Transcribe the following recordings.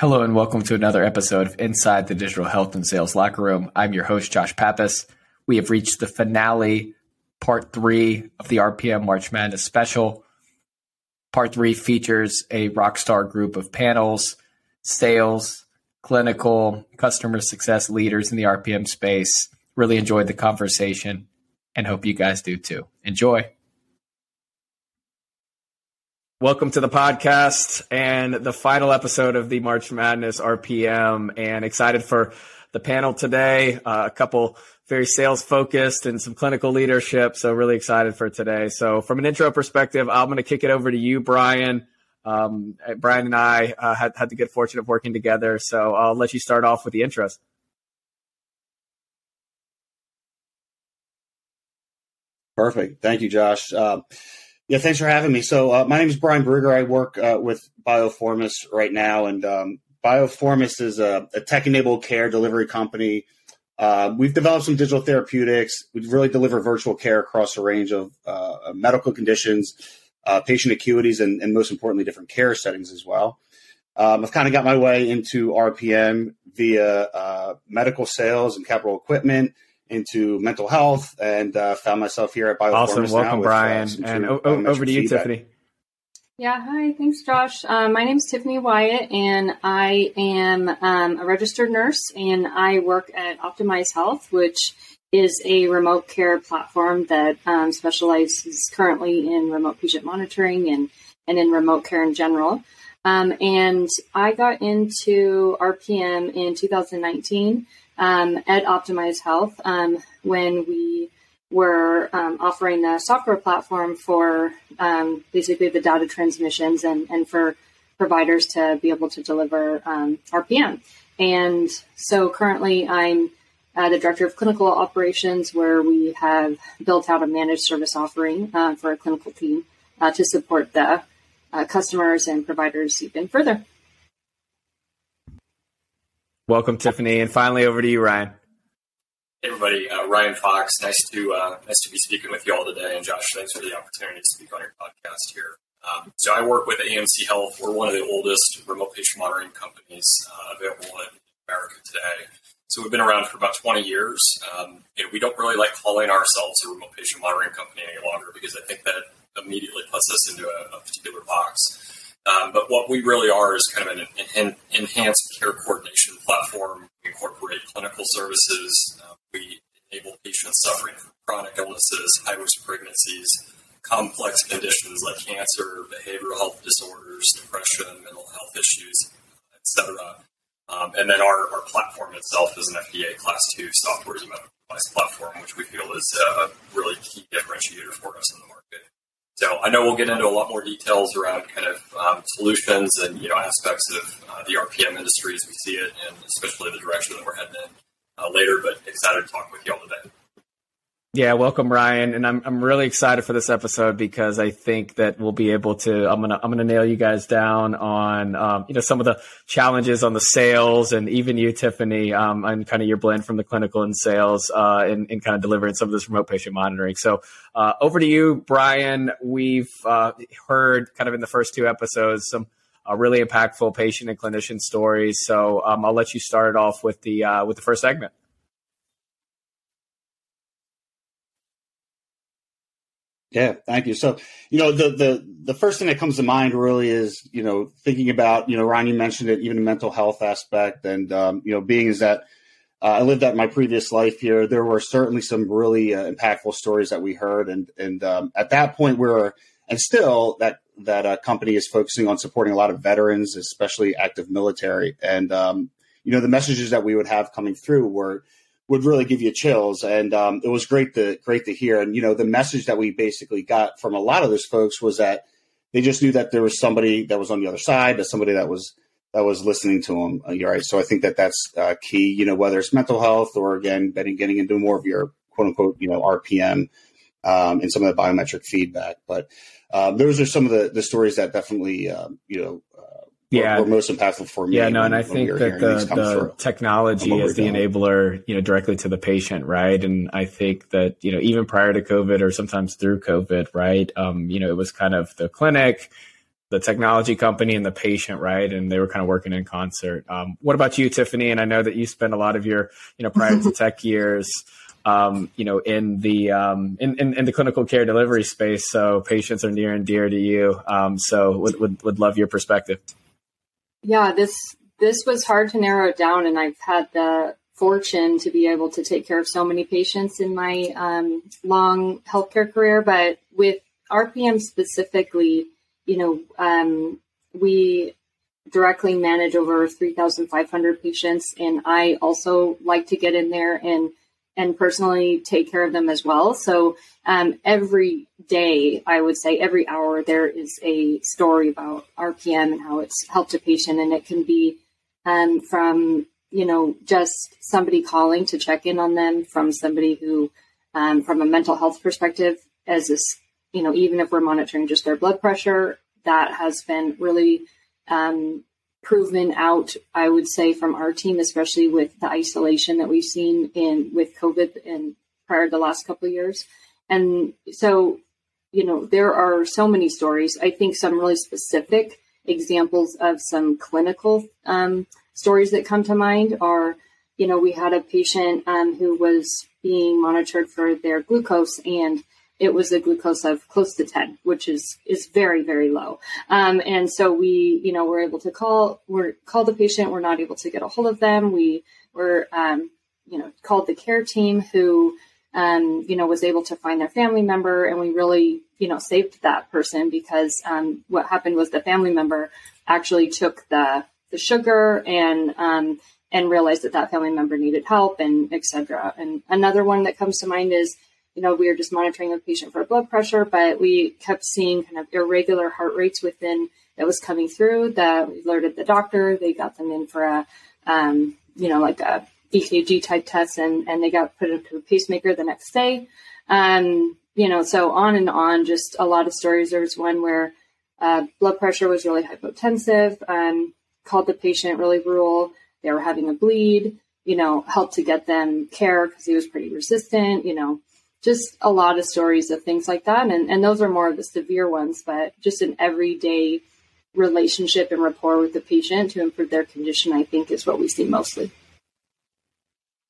Hello and welcome to another episode of Inside the Digital Health and Sales Locker Room. I'm your host, Josh Pappas. We have reached the finale, part three of the RPM March Madness special. Part three features a rockstar group of panels, sales, clinical, customer success leaders in the RPM space. Really enjoyed the conversation and hope you guys do too. Enjoy. Welcome to the podcast and the final episode of the March Madness RPM. And excited for the panel today. Uh, a couple very sales focused and some clinical leadership. So, really excited for today. So, from an intro perspective, I'm going to kick it over to you, Brian. Um, Brian and I uh, had, had the good fortune of working together. So, I'll let you start off with the intros. Perfect. Thank you, Josh. Uh, yeah, thanks for having me. So, uh, my name is Brian Brugger. I work uh, with Biofourmis right now, and um, Biofourmis is a, a tech-enabled care delivery company. Uh, we've developed some digital therapeutics. We really deliver virtual care across a range of uh, medical conditions, uh, patient acuities, and, and, most importantly, different care settings as well. Um, I've kind of got my way into RPM via uh, medical sales and capital equipment into mental health and uh, found myself here at Biofourmis. Awesome. Welcome, with, uh, Brian. Uh, and o- over to you, feedback. Tiffany. Yeah, hi. Thanks, Josh. Um, my name is Tiffany Wyatt, and I am um, a registered nurse, and I work at Optimize Health, which is a remote care platform that um, specializes currently in remote patient monitoring and, and in remote care in general. Um, and I got into RPM in 2019 um, at Optimize Health um, when we were um, offering a software platform for um, basically the data transmissions and, and for providers to be able to deliver um, RPM. And so currently I'm uh, the director of clinical operations, where we have built out a managed service offering uh, for a clinical team uh, to support the uh, customers and providers even further. Welcome, Tiffany, and finally over to you, Ryan. Hey, everybody. Uh, Ryan Fox. Nice to uh, nice to be speaking with you all today. And Josh, thanks for the opportunity to speak on your podcast here. Um, so I work with AMC Health. We're one of the oldest remote patient monitoring companies uh, available in America today. So we've been around for about 20 years. Um, we don't really like calling ourselves a remote patient monitoring company any longer because I think that immediately puts us into a, a particular box. Um, but what we really are is kind of an enhanced care coordination platform. We incorporate clinical services. Uh, we enable patients suffering from chronic illnesses, high risk pregnancies, complex conditions like cancer, behavioral health disorders, depression, mental health issues, etc. Um, and then our, our platform itself is an FDA Class 2 software as a medical device platform, which we feel is a really key differentiator for us in the market. So I know we'll get into a lot more details around kind of um, solutions and you know aspects of uh, the RPM industry as we see it, and especially the direction that we're heading in uh, later. But excited to talk with you all today. Yeah, welcome Ryan, and I'm I'm really excited for this episode because I think that we'll be able to I'm gonna I'm gonna nail you guys down on um, you know some of the challenges on the sales and even you Tiffany um, and kind of your blend from the clinical and sales uh, and, and kind of delivering some of this remote patient monitoring. So uh, over to you, Brian. We've uh, heard kind of in the first two episodes some uh, really impactful patient and clinician stories. So um, I'll let you start it off with the uh, with the first segment. Yeah, thank you. So, you know, the the the first thing that comes to mind really is, you know, thinking about, you know, Ryan, you mentioned it, even the mental health aspect, and um, you know, being is that uh, I lived that in my previous life here. There were certainly some really uh, impactful stories that we heard, and and um, at that point, we are and still that that uh, company is focusing on supporting a lot of veterans, especially active military, and um, you know, the messages that we would have coming through were would really give you chills. And um, it was great to great to hear. And you know, the message that we basically got from a lot of those folks was that they just knew that there was somebody that was on the other side, that somebody that was that was listening to them. Uh, right. So I think that that's uh, key. You know, whether it's mental health or again getting getting into more of your quote unquote you know RPM um, and some of the biometric feedback. But uh, those are some of the the stories that definitely um, you know yeah, were, were most impactful for me. Yeah, no, when, and I think that the, the technology is the enabler, you know, directly to the patient, right? And I think that you know, even prior to COVID or sometimes through COVID, right? Um, you know, it was kind of the clinic the technology company and the patient, right? And they were kind of working in concert. Um, what about you, Tiffany? And I know that you spent a lot of your, you know, prior to tech years, um, you know, in the um, in, in, in, the clinical care delivery space. So patients are near and dear to you. Um, so would, would would love your perspective. Yeah, this this was hard to narrow it down, and I've had the fortune to be able to take care of so many patients in my um, long healthcare career. But with RPM specifically, you know, um, we directly manage over 3,500 patients, and I also like to get in there and and personally take care of them as well. So um, every day, I would say every hour, there is a story about RPM and how it's helped a patient, and it can be um, from you know just somebody calling to check in on them, from somebody who, um, from a mental health perspective, as this you know, even if we're monitoring just their blood pressure, that has been really um, proven out, I would say, from our team, especially with the isolation that we've seen in with COVID and prior to the last couple of years. And so, you know, there are so many stories. I think some really specific examples of some clinical um, stories that come to mind are, you know, we had a patient um, who was being monitored for their glucose and it was a glucose of close to 10, which is, is very, very low. Um, and so we, you know, were able to call, we're called the patient. We're not able to get a hold of them. We were, um, you know, called the care team who, um, you know, was able to find their family member and we really, you know, saved that person because, um, what happened was the family member actually took the, the sugar and, um, and realized that that family member needed help and etc. And another one that comes to mind is, you know, we were just monitoring the patient for blood pressure, but we kept seeing kind of irregular heart rates within that was coming through that we alerted the doctor. They got them in for a, um, you know, like a EKG type test and, and they got put into a pacemaker the next day. Um, you know, so on and on, just a lot of stories. There was one where uh, blood pressure was really hypotensive, um, called the patient really rural. They were having a bleed, you know, helped to get them care because he was pretty resistant, you know, just a lot of stories of things like that. And, and those are more of the severe ones, but just an everyday relationship and rapport with the patient to improve their condition, I think is what we see mostly.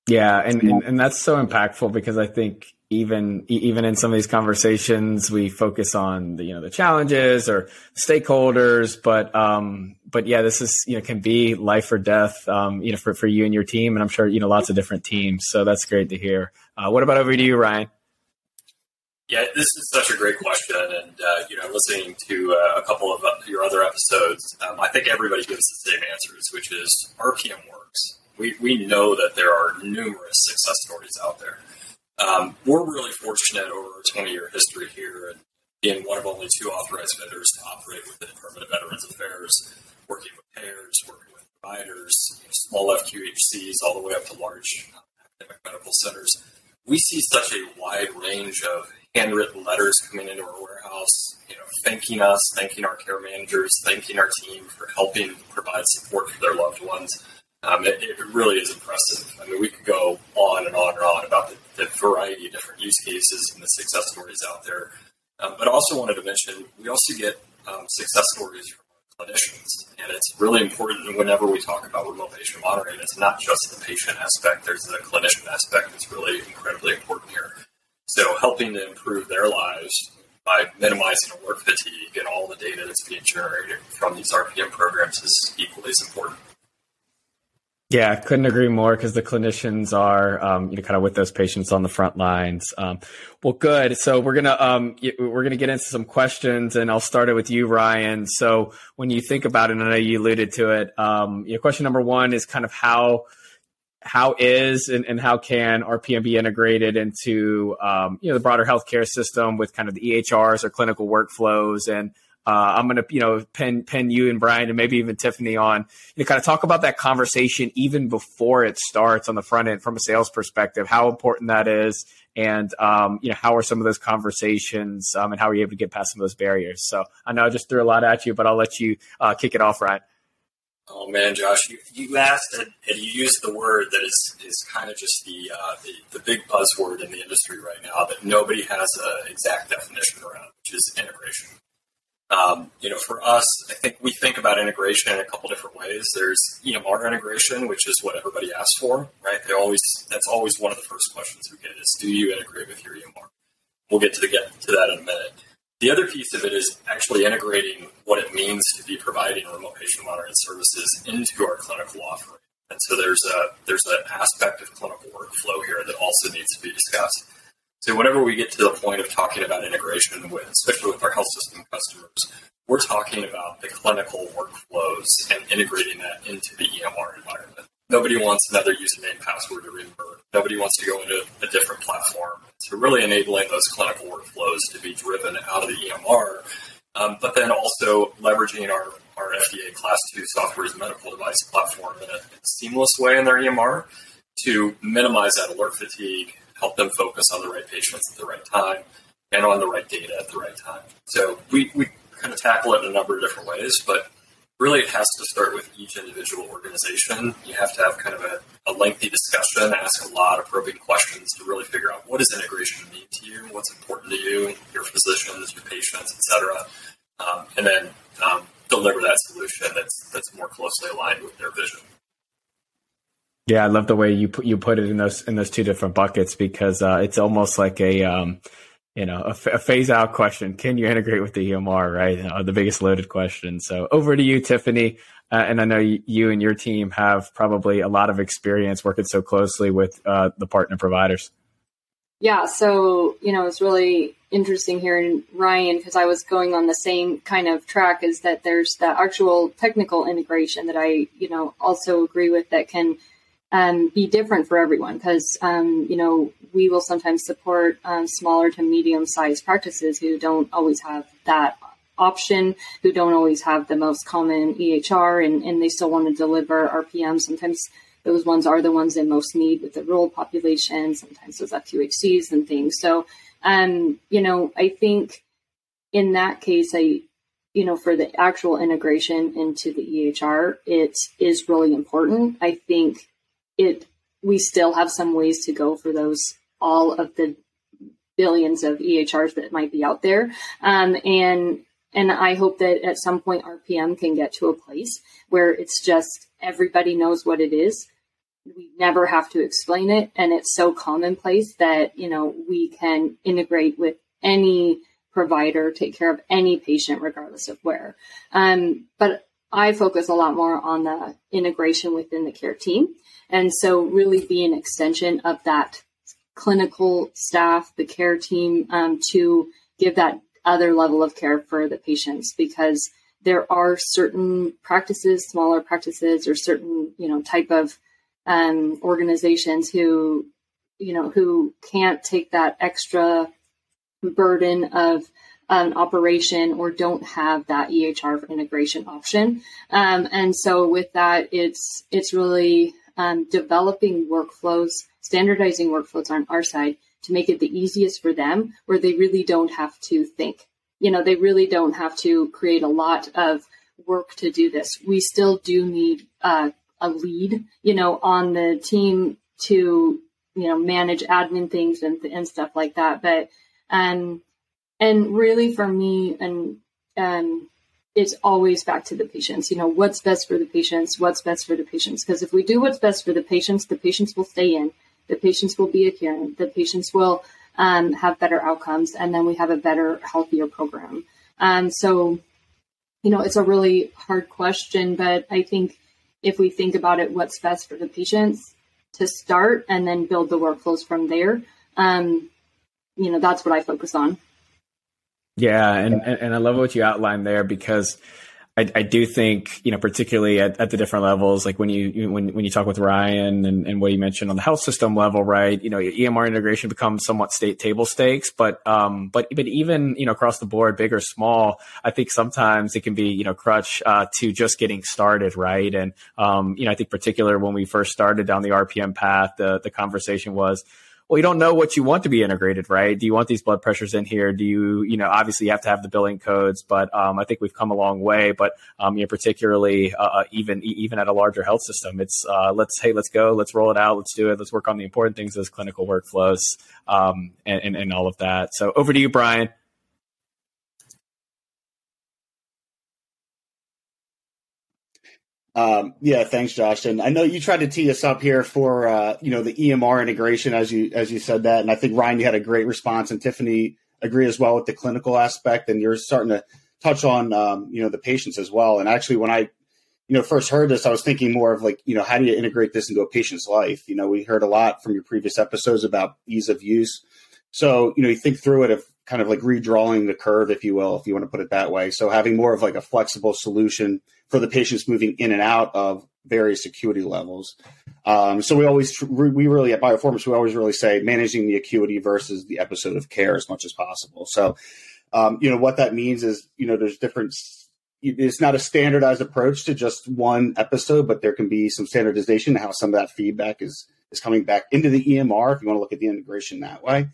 Yeah. And, and, and that's so impactful because I think even, even in some of these conversations, we focus on the, you know, the challenges or stakeholders, but, um, but yeah, this is, you know, can be life or death, um, you know, for, for you and your team. And I'm sure, you know, lots of different teams. So that's great to hear. Uh, what about over to you, Ryan? Yeah, this is such a great question, and uh, you know, listening to uh, a couple of uh, your other episodes, um, I think everybody gives the same answers, which is RPM works. We we know that there are numerous success stories out there. Um, we're really fortunate over a 20 year history here, and being one of only two authorized vendors to operate with the Department of Veterans Affairs, working with payers, working with providers, you know, small FQHCs, all the way up to large academic medical centers. We see such a wide range of handwritten letters coming into our warehouse, you know, thanking us, thanking our care managers, thanking our team for helping provide support for their loved ones. Um, it, it, really is impressive. I mean, we could go on and on and on about the, the variety of different use cases and the success stories out there. Um, but I also wanted to mention we also get um, success stories from clinicians, and it's really important whenever we talk about remote patient monitoring. It's not just the patient aspect; there's the clinician aspect that's really incredibly important here. So helping to improve their lives by minimizing work fatigue and all the data that's being generated from these RPM programs is equally as important. Yeah, couldn't agree more because the clinicians are, um, you know, kind of with those patients on the front lines. Um, well, good. So we're gonna um, we're gonna get into some questions, and I'll start it with you, Ryan. So when you think about it, and I know you alluded to it. Um, you know, question number one is kind of how how is and, and how can RPM be integrated into um, you know the broader healthcare system with kind of the EHRs or clinical workflows and uh, I'm going to, you know, pen pen you and Brian and maybe even Tiffany on, you know, kind of talk about that conversation even before it starts on the front end from a sales perspective, how important that is, and um, you know, how are some of those conversations, um, and how are you able to get past some of those barriers? So I know I just threw a lot at you, but I'll let you uh, kick it off, Ryan. Oh man, Josh, you, you asked and, and you used the word that is, is kind of just the, uh, the, the big buzzword in the industry right now that nobody has an exact definition around, which is integration. Um, you know, for us, I think we think about integration in a couple different ways. There's EMR integration, which is what everybody asks for, right? They always that's always one of the first questions we get is, do you integrate with your EMR? We'll get to the get to that in a minute. The other piece of it is actually integrating what it means to be providing remote patient monitoring services into our clinical offering. And so there's a there's an aspect of clinical workflow here that also needs to be discussed. So whenever we get to the point of talking about integration with, especially with our health system customers, we're talking about the clinical workflows and integrating that into the EMR environment. Nobody wants another username password to remember. Nobody wants to go into a different platform. So really enabling those clinical workflows to be driven out of the EMR, um, but then also leveraging our, our FDA Class 2 software as a medical device platform in a, in a seamless way in their EMR to minimize that alert fatigue, help them focus on the right patients at the right time and on the right data at the right time. So we, we kind of tackle it in a number of different ways, but really it has to start with each individual organization. You have to have kind of a, a lengthy discussion, ask a lot of probing questions to really figure out what does integration mean to you, what's important to you, your physicians, your patients, et cetera, um, and then um, deliver that solution that's, that's more closely aligned with their vision. Yeah, I love the way you put you put it in those in those two different buckets because uh, it's almost like a um, you know a, a, phase out question. Can you integrate with the EMR? Right, uh, the biggest loaded question. So over to you, Tiffany. Uh, and I know you and your team have probably a lot of experience working so closely with uh, the partner providers. Yeah, so you know it's really interesting hearing Ryan because I was going on the same kind of track. Is that there's the actual technical integration that I you know also agree with that can um, be different for everyone. Because um, you know we will sometimes support um, smaller to medium sized practices who don't always have that option who don't always have the most common EHR and, and they still want to deliver RPM sometimes those ones are the ones in most need with the rural population. Sometimes those FQHCs and things. So um, you know I think in that case I you know, for the actual integration into the EHR, it is really important. I think it we still have some ways to go for those all of the billions of EHRs that might be out there. Um, and and I hope that at some point RPM can get to a place where it's just everybody knows what it is. We never have to explain it, and it's so commonplace that you know we can integrate with any provider, take care of any patient regardless of where. Um, but I focus a lot more on the integration within the care team. And so, really be an extension of that clinical staff, the care team, um, to give that other level of care for the patients because there are certain practices, smaller practices, or certain you know type of um, organizations who you know who can't take that extra burden of an operation or don't have that EHR integration option. Um, and so with that, it's it's really um, developing workflows, standardizing workflows on our side to make it the easiest for them where they really don't have to think. You know, they really don't have to create a lot of work to do this. We still do need uh, a lead, you know, on the team to, you know, manage admin things and, and stuff like that. But, um, and really for me and, um, it's always back to the patients. You know, what's best for the patients, what's best for the patients. Because if we do what's best for the patients, the patients will stay in, the patients will be adherent, the patients will um, have better outcomes, and then we have a better, healthier program. Um, so, you know, it's a really hard question, but I think if we think about it, what's best for the patients to start and then build the workflows from there, um, you know, that's what I focus on. Yeah, and, and I love what you outlined there because I, I do think you know particularly at, at the different levels, like when you when when you talk with Ryan and, and what you mentioned on the health system level, right? You know, EMR integration becomes somewhat state table stakes, but um, but but even you know across the board, big or small, I think sometimes it can be you know crutch uh, to just getting started, right? And um, you know, I think particular when we first started down the RPM path, the the conversation was well, you don't know what you want to be integrated, right? Do you want these blood pressures in here? Do you, you know, obviously you have to have the billing codes, but um, I think we've come a long way. But um, you know, particularly uh, uh even even at a larger health system, it's uh, let's hey, let's go, let's roll it out, let's do it, let's work on the important things those clinical workflows um, and, and, and all of that. So over to you, Brian. Um, yeah, thanks, Josh. And I know you tried to tee us up here for uh, you know the EMR integration as you as you said that, and I think Ryan, you had a great response, and Tiffany agree as well with the clinical aspect, and you're starting to touch on um, you know the patients as well. And actually, when I you know first heard this, I was thinking more of like you know how do you integrate this into a patient's life? You know, we heard a lot from your previous episodes about ease of use. So you know, you think through it of kind of like redrawing the curve, if you will, if you want to put it that way. So having more of like a flexible solution for the patients moving in and out of various acuity levels. Um, so we always, we really at Biofourmis, we always really say managing the acuity versus the episode of care as much as possible. So, um, you know, what that means is, you know, there's different, it's not a standardized approach to just one episode, but there can be some standardization to how some of that feedback is, is coming back into the EMR if you want to look at the integration that way.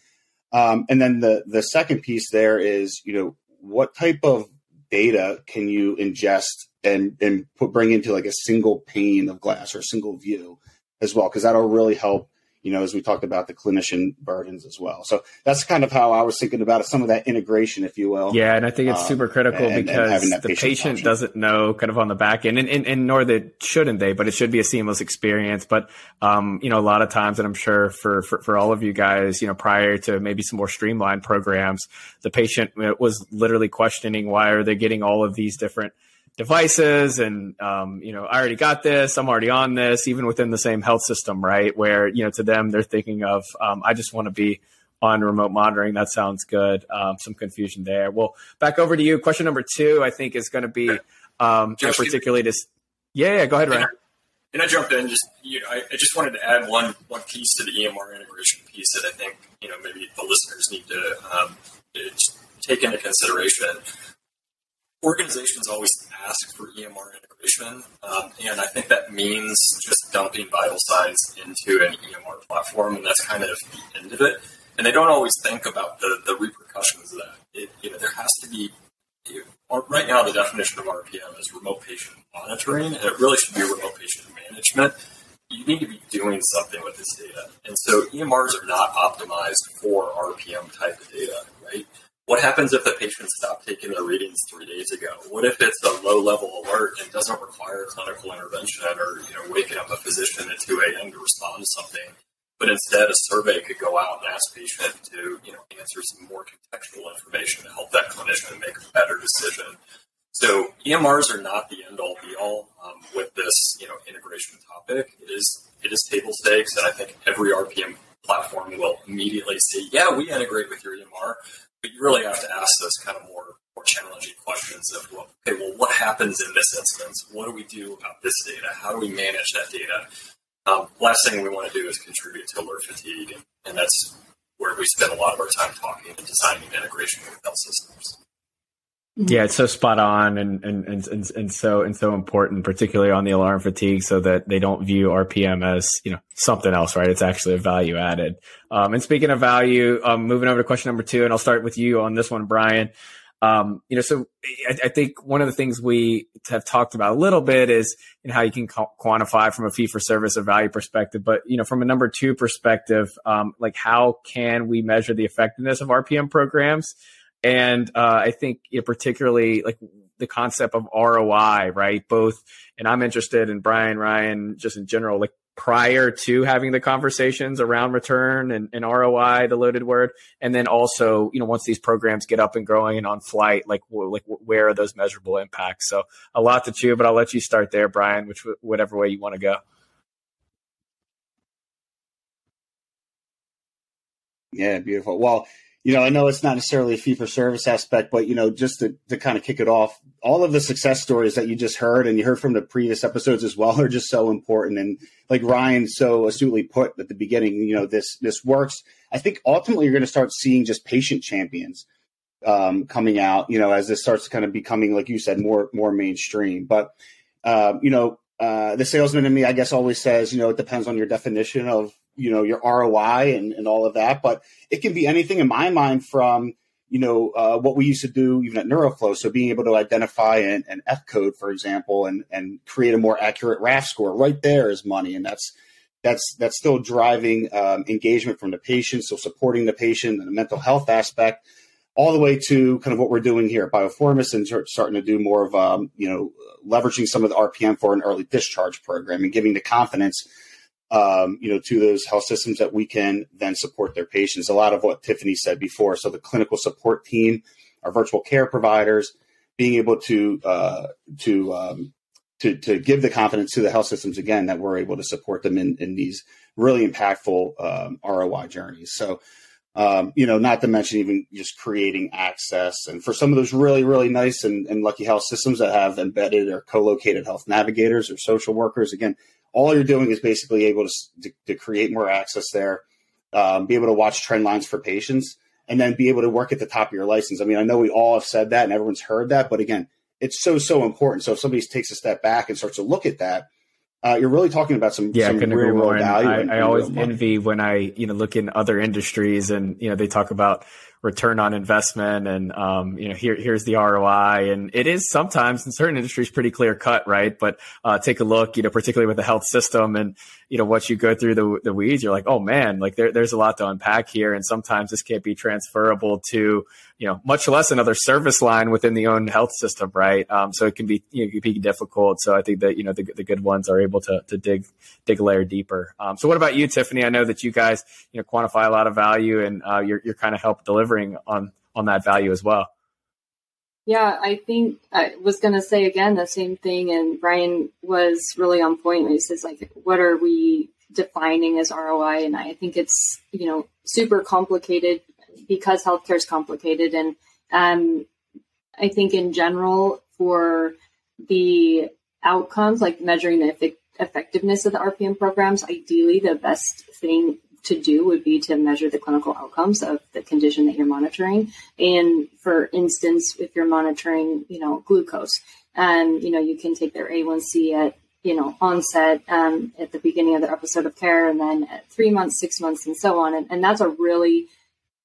Um, and then the, the second piece there is, you know, what type of data can you ingest and and put bring into like a single pane of glass or a single view as well because that'll really help you know as we talked about the clinician burdens as well. So that's kind of how i was thinking about it some of that integration if you will yeah and i think it's um, super critical and, because and the patient, patient doesn't know kind of on the back end and, and, and nor that shouldn't they but it should be a seamless experience. But um, you know a lot of times and i'm sure for, for for all of you guys you know prior to maybe some more streamlined programs the patient was literally questioning why are they getting all of these different devices and um, you know i already got this i'm already on this even within the same health system right? Where you know to them they're thinking of um, i just want to be on remote monitoring that sounds good um, some confusion there. Well back over to you. Question number two i think is going to be um, just, particularly this yeah, yeah go ahead ryan. And I jumped in? Just you know, I, I, just wanted to add one one piece to the EMR integration piece that I think you know maybe the listeners need to um, take into consideration organizations always ask for EMR integration, um, and I think that means just dumping vital signs into an EMR platform, and that's kind of the end of it. And they don't always think about the, the repercussions of that. It, you know, there has to be you know, right now the definition of RPM is remote patient monitoring, and it really should be remote patient management. You need to be doing something with this data, and so EMRs are not optimized for RPM type of data, right? What happens if the patient stopped taking their readings three days ago? What if it's a low level alert and doesn't require clinical intervention or you know waking up a physician at 2 a.m. to respond to something? But instead, a survey could go out and ask patient to you know answer some more contextual information to help that clinician make a better decision. So EMRs are not the end all be all um, with this you know integration topic. It is it is table stakes, and I think every RPM platform will immediately say, "Yeah, we integrate with your EMR." You really have to ask those kind of more more challenging questions of well, okay, well, what happens in this instance? What do we do about this data? How do we manage that data? Um, last thing we want to do is contribute to alert fatigue, and, and that's where we spend a lot of our time talking and designing integration with health systems. Mm-hmm. Yeah, it's so spot on and, and, and, and, and so, and so important, particularly on the alarm fatigue so that they don't view RPM as, you know, something else, right? It's actually a value added. Um, and speaking of value, um, moving over to question number two, and I'll start with you on this one, Brian. Um, you know, so I, I, think one of the things we have talked about a little bit is you know, how you can quantify from a fee for service or value perspective. But, you know, from a number two perspective, um, like how can we measure the effectiveness of RPM programs? And uh, I think you know, particularly like the concept of ROI, right? Both, and I'm interested in Brian Ryan just in general, like prior to having the conversations around return and, and, ROI, the loaded word, and then also, you know, once these programs get up and growing and on flight, like like where are those measurable impacts? So a lot to chew, but I'll let you start there, Brian, which whatever way you want to go. Yeah, beautiful. Well, you know, I know it's not necessarily a fee for service aspect, but you know, just to, to kind of kick it off, all of the success stories that you just heard and you heard from the previous episodes as well are just so important. And like Ryan so astutely put at the beginning, you know, this this works. I think ultimately you're going to start seeing just patient champions um, coming out, you know, as this starts to kind of becoming, like you said, more more mainstream. But uh, you know, uh, the salesman in me, I guess, always says, you know, it depends on your definition of you know your ROI and, and all of that. But it can be anything in my mind from you know uh, what we used to do even at Neuroflow. So being able to identify an, an F code, for example, and and create a more accurate RAF score right there is money, and that's that's that's still driving um, engagement from the patient, so supporting the patient and the mental health aspect. all the way to kind of what we're doing here at Biofourmis and starting to do more of, um, you know, leveraging some of the RPM for an early discharge program and giving the confidence, um, you know, to those health systems that we can then support their patients. A lot of what Tiffany said before. So the clinical support team, our virtual care providers, being able to uh, to um, to to give the confidence to the health systems again that we're able to support them in in these really impactful um, ROI journeys. So um, you know, not to mention even just creating access. And for some of those really, really nice and, and lucky health systems that have embedded or co-located health navigators or social workers, again, all you're doing is basically able to, to, to create more access there, um, be able to watch trend lines for patients, and then be able to work at the top of your license. I mean, I know we all have said that and everyone's heard that, but again, it's so, so important. So if somebody takes a step back and starts to look at that, uh, you're really talking about some, yeah, some real value. I, I always envy when I, you know, look in other industries and, you know, they talk about return on investment and, um, you know, here, here's the ROI. And it is sometimes in certain industries pretty clear cut, right? But, uh, take a look, you know, particularly with the health system and, you know, once you go through the, the weeds, you're like, oh man, like there, there's a lot to unpack here. And sometimes this can't be transferable to, you know, much less another service line within the own health system, right? Um, so it can be, you know, can be difficult. So I think that, you know, the, the good ones are able to, to dig, dig a layer deeper. Um, so what about you, Tiffany? I know that you guys, you know, quantify a lot of value and, uh, you're, you're kind of help on, on that value as well. Yeah, I think I was going to say again the same thing, and Brian was really on point when he says like, "What are we defining as ROI?" And I think it's you know super complicated because healthcare is complicated, and um, I think in general for the outcomes, like measuring the effect- effectiveness of the RPM programs, ideally the best thing to do would be to measure the clinical outcomes of the condition that you're monitoring. And for instance, if you're monitoring, you know, glucose, and you know, you can take their A1C at you know onset um, at the beginning of the episode of care, and then at three months, six months, and so on. And, and that's a really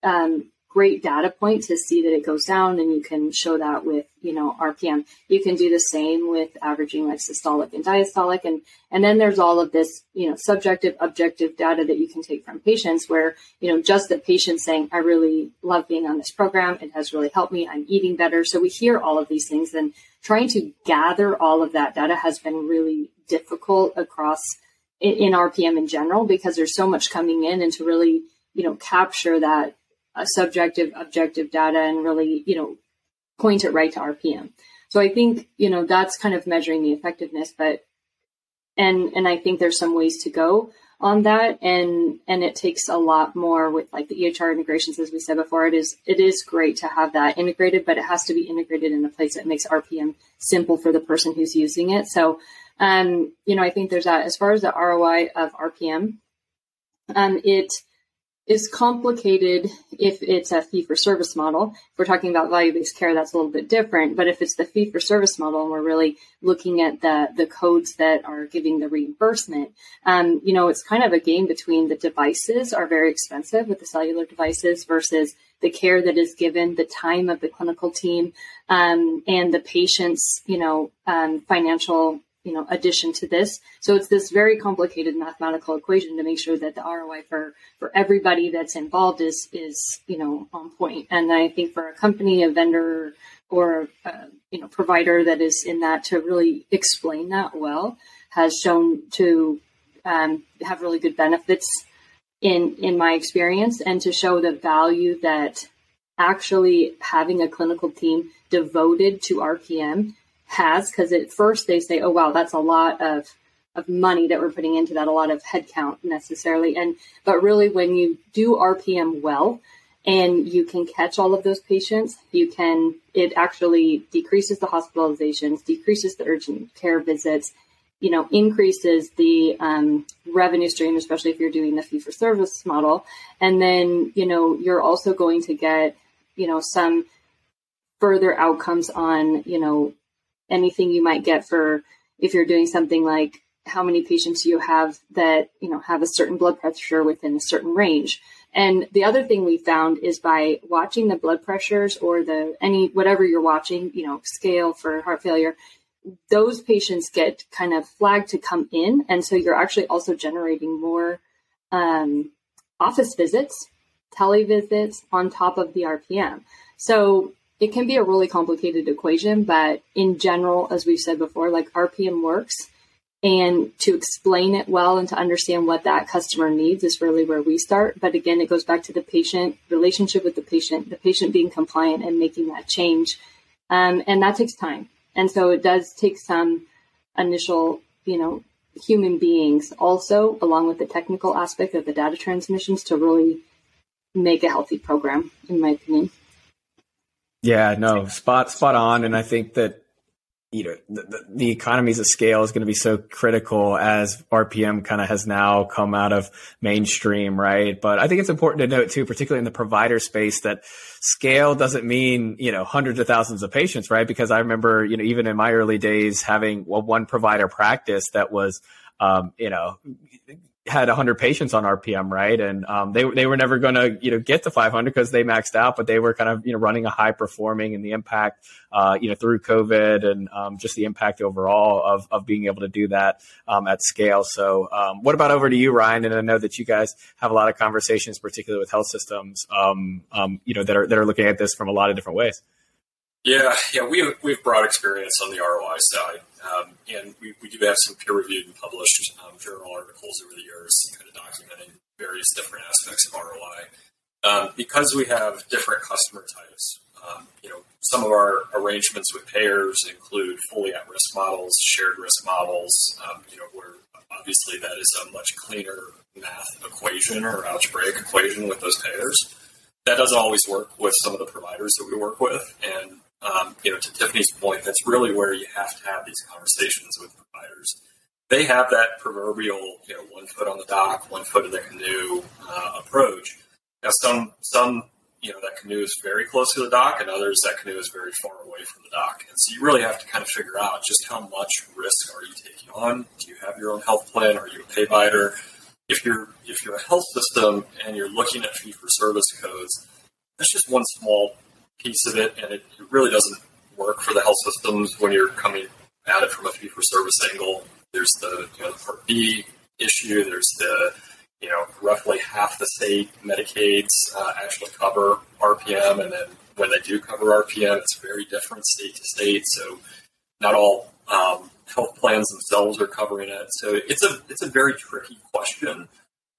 um, great data point to see that it goes down, and you can show that with you know RPM. You can do the same with averaging like systolic and diastolic, and and then there's all of this you know subjective, objective data that you can take from patients, where you know just the patient saying, "I really love being on this program. It has really helped me. I'm eating better." So we hear all of these things, and trying to gather all of that data has been really difficult across in, in RPM in general because there's so much coming in, and to really you know capture that uh, subjective objective data and really you know point it right to rpm so i think you know that's kind of measuring the effectiveness but and and i think there's some ways to go on that. And and it takes a lot more with like the ehr integrations as we said before it is it is great to have that integrated but it has to be integrated in a place that makes rpm simple for the person who's using it. So um you know i think there's that. As far as the roi of rpm um it is complicated if it's a fee for service model. If we're talking about value based care, that's a little bit different. But if it's the fee for service model and we're really looking at the, the codes that are giving the reimbursement, um, you know, it's kind of a game between the devices are very expensive with the cellular devices versus the care that is given, the time of the clinical team, um, and the patient's, you know, um, financial you know addition to this. So it's this very complicated mathematical equation to make sure that the roi for for everybody that's involved is is you know on point. And i think for a company a vendor or a, you know provider that is in that to really explain that well has shown to um, have really good benefits in in my experience and to show the value that actually having a clinical team devoted to rpm has because at first they say, oh, wow, that's a lot of, of money that we're putting into that, a lot of headcount necessarily. And, but really when you do RPM well and you can catch all of those patients, you can, it actually decreases the hospitalizations, decreases the urgent care visits, you know, increases the um, revenue stream, especially if you're doing the fee for service model. And then, you know, you're also going to get, you know, some further outcomes on, you know, anything you might get for if you're doing something like how many patients you have that you know have a certain blood pressure within a certain range and the other thing we found is by watching the blood pressures or the any whatever you're watching you know scale for heart failure those patients get kind of flagged to come in and so you're actually also generating more um, office visits televisits on top of the RPM. So it can be a really complicated equation, but in general, as we've said before, like RPM works. And to explain it well and to understand what that customer needs is really where we start. But again, it goes back to the patient relationship with the patient, the patient being compliant and making that change. Um, and that takes time. And so it does take some initial, you know, human beings also, along with the technical aspect of the data transmissions to really make a healthy program, in my opinion. Yeah, no, spot spot on, and I think that you know the, the economies of scale is going to be so critical as RPM kind of has now come out of mainstream, right? But I think it's important to note too, particularly in the provider space, that scale doesn't mean you know hundreds of thousands of patients, right? Because I remember you know even in my early days having well, one provider practice that was um, you know had 100 patients on RPM, right? And um, they they were never going to you know get to 500 because they maxed out, but they were kind of you know running a high performing and the impact uh, you know through COVID and um, just the impact overall of of being able to do that um, at scale. So, um, what about over to you, Ryan? And I know that you guys have a lot of conversations, particularly with health systems, um, um, you know that are that are looking at this from a lot of different ways. Yeah, yeah, we have, we have broad experience on the ROI side, um, and we, we do have some peer-reviewed and published um, journal articles over the years, kind of documenting various different aspects of ROI. Um, because we have different customer types, um, you know, some of our arrangements with payers include fully at-risk models, shared risk models. Um, you know, where obviously that is a much cleaner math equation or algebraic equation with those payers that doesn't always work with some of the providers that we work with. And um, you know, to Tiffany's point, that's really where you have to have these conversations with providers. They have that proverbial, you know, one foot on the dock, one foot in the canoe uh, approach. Now, some some you know that canoe is very close to the dock, and others that canoe is very far away from the dock. And so you really have to kind of figure out just how much risk are you taking on. Do you have your own health plan? Are you a payvider? If you're if you're a health system and you're looking at fee for service codes, that's just one small piece of it, and it, it really doesn't work for the health systems when you're coming at it from a fee for service angle. There's the you know, Part B issue. There's the you know roughly half the state Medicaids uh, actually cover RPM, and then when they do cover RPM, it's very different state to state. So not all um, health plans themselves are covering it. So it's a it's a very tricky question.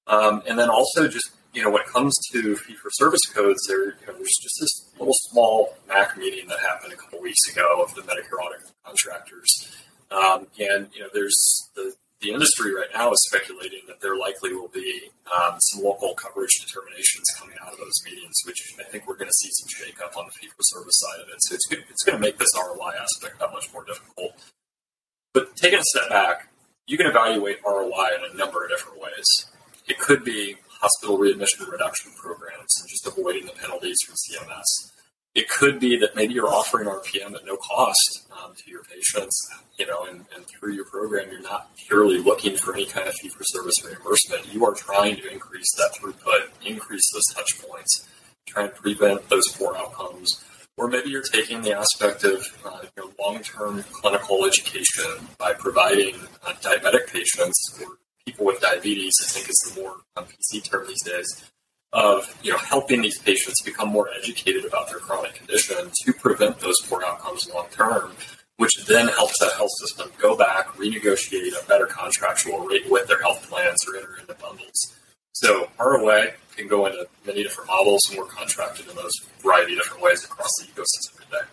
Um, and then also just you know, when it comes to fee for service codes, there you know, there's just this little small MAC meeting that happened a couple weeks ago of the Medicare audit contractors, um, and you know, there's the the industry right now is speculating that there likely will be um, some local coverage determinations coming out of those meetings, which I think we're going to see some shakeup on the fee for service side of it. So it's it's going to make this ROI aspect that much more difficult. But taking a step back, you can evaluate ROI in a number of different ways. It could be hospital readmission reduction programs and just avoiding the penalties from CMS. It could be that maybe you're offering RPM at no cost um, to your patients, you know, and, and, through your program, you're not purely looking for any kind of fee for service reimbursement. You are trying to increase that throughput, increase those touch points, try and prevent those poor outcomes. Or maybe you're taking the aspect of uh, you know, long-term clinical education by providing uh, diabetic patients or people with diabetes, I think is the more um, PC term these days, of you know helping these patients become more educated about their chronic condition to prevent those poor outcomes long term, which then helps that health system go back, renegotiate a better contractual rate with their health plans or enter into bundles. So ROA can go into many different models, and we're contracted in those variety of different ways across the ecosystem today.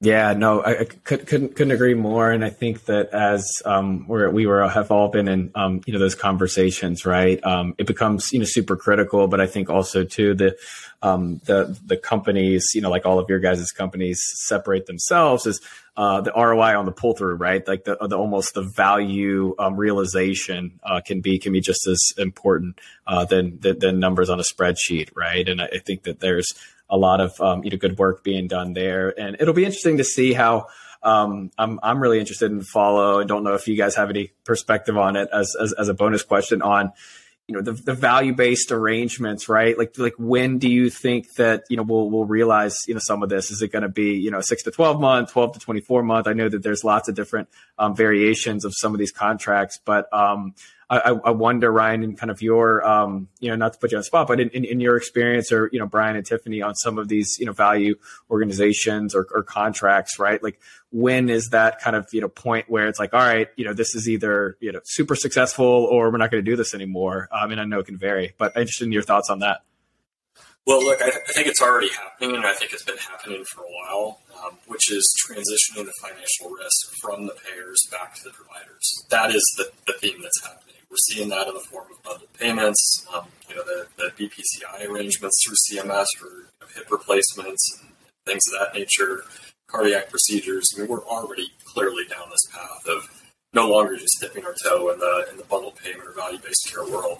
Yeah, no, I, I could, couldn't couldn't agree more. And I think that as um, we're, we were have all been in um, you know those conversations, right? Um, it becomes you know super critical. But I think also too the um, the the companies, you know, like all of your guys' companies, separate themselves is uh, the ROI on the pull through, right? Like the, the almost the value um, realization uh, can be can be just as important uh, than, than, than numbers on a spreadsheet, right? And I, I think that there's a lot of um, you know good work being done there, and it'll be interesting to see how. Um, I'm I'm really interested in follow. I don't know if you guys have any perspective on it as as, as a bonus question on you know the, the value based arrangements right like like when do you think that you know we'll we'll realize you know some of this is it going to be you know 6 to 12 month 12 to 24 month i know that there's lots of different um, variations of some of these contracts but um, I, I wonder, Ryan, in kind of your, um, you know, not to put you on the spot, but in, in, in, your experience or, you know, Brian and Tiffany on some of these, you know, value organizations or, or contracts, right? Like when is that kind of, you know, point where it's like, all right, you know, this is either, you know, super successful or we're not going to do this anymore. Um, and I know it can vary, but I'm interested in your thoughts on that. Well, look, I, I, think it's already happening, and I think it's been happening for a while, um, which is transitioning the financial risk from the payers back to the providers. That is the, the theme that's happening. We're seeing that in the form of bundled payments, um, you know, the, the BPCI arrangements through CMS for you know, hip replacements and things of that nature, cardiac procedures. I mean, we're already clearly down this path of no longer just dipping our toe in the in the bundled payment or value based care world.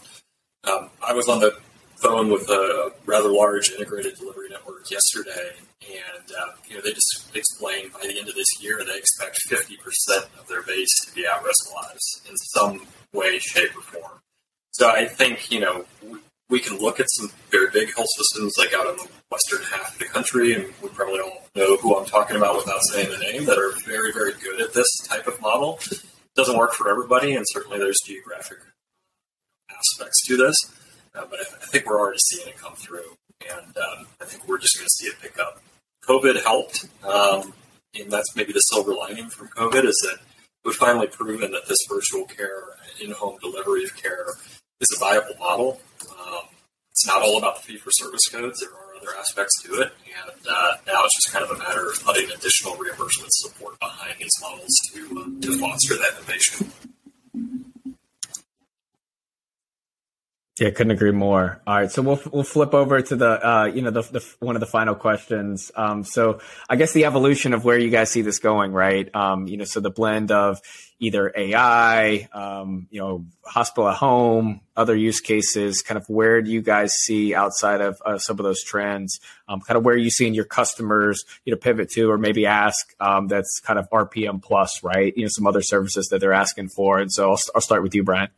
Um, I was on the phone with a rather large integrated delivery network yesterday, and uh, you know they just explained by the end of this year they expect 50% of their base to be at-risk lives in some way, shape, or form. So I think you know we, we can look at some very big health systems like out in the western half of the country, and we probably all know who I'm talking about without saying the name, that are very, very good at this type of model. It doesn't work for everybody, and certainly there's geographic aspects to this. Uh, but I, I, think we're already seeing it come through, and um, I think we're just going to see it pick up. COVID helped, um, and that's maybe the silver lining from COVID is that we've finally proven that this virtual care, in-home delivery of care, is a viable model. Um, it's not all about the fee-for-service codes. There are other aspects to it, and uh, now it's just kind of a matter of putting additional reimbursement support behind these models to uh, to foster that innovation. Yeah, couldn't agree more. All right, so we'll we'll flip over to the uh, you know the, the one of the final questions. Um, so I guess the evolution of where you guys see this going, right? Um, you know, so the blend of either AI, um, you know, hospital at home, other use cases. Kind of where do you guys see outside of uh, some of those trends? Um, kind of where are you seeing your customers, you know, pivot to or maybe ask? Um, that's kind of RPM plus, right? You know, some other services that they're asking for. And so I'll, I'll start with you, Brian.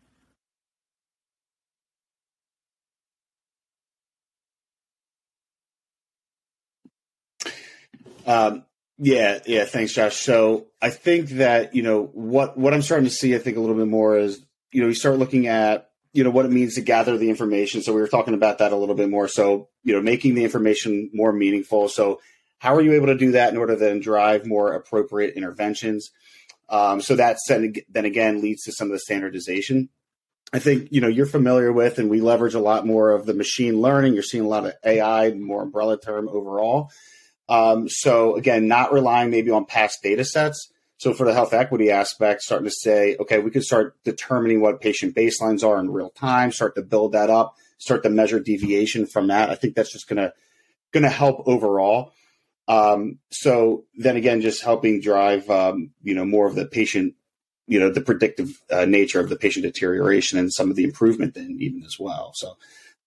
Um, yeah, yeah. Thanks, Josh. So I think that you know what what I'm starting to see. I think a little bit more is you know you start looking at you know what it means to gather the information. So we were talking about that a little bit more. So you know making the information more meaningful. So how are you able to do that in order to then drive more appropriate interventions? Um, so that then again leads to some of the standardization. I think you know you're familiar with, and we leverage a lot more of the machine learning. You're seeing a lot of AI, more umbrella term overall. Um, so again, not relying maybe on past data sets. So for the health equity aspect, starting to say, okay, we could start determining what patient baselines are in real time, start to build that up, start to measure deviation from that. I think that's just gonna gonna help overall. Um, so then again, just helping drive, um, you know, more of the patient, you know, the predictive uh, nature of the patient deterioration and some of the improvement then even as well. So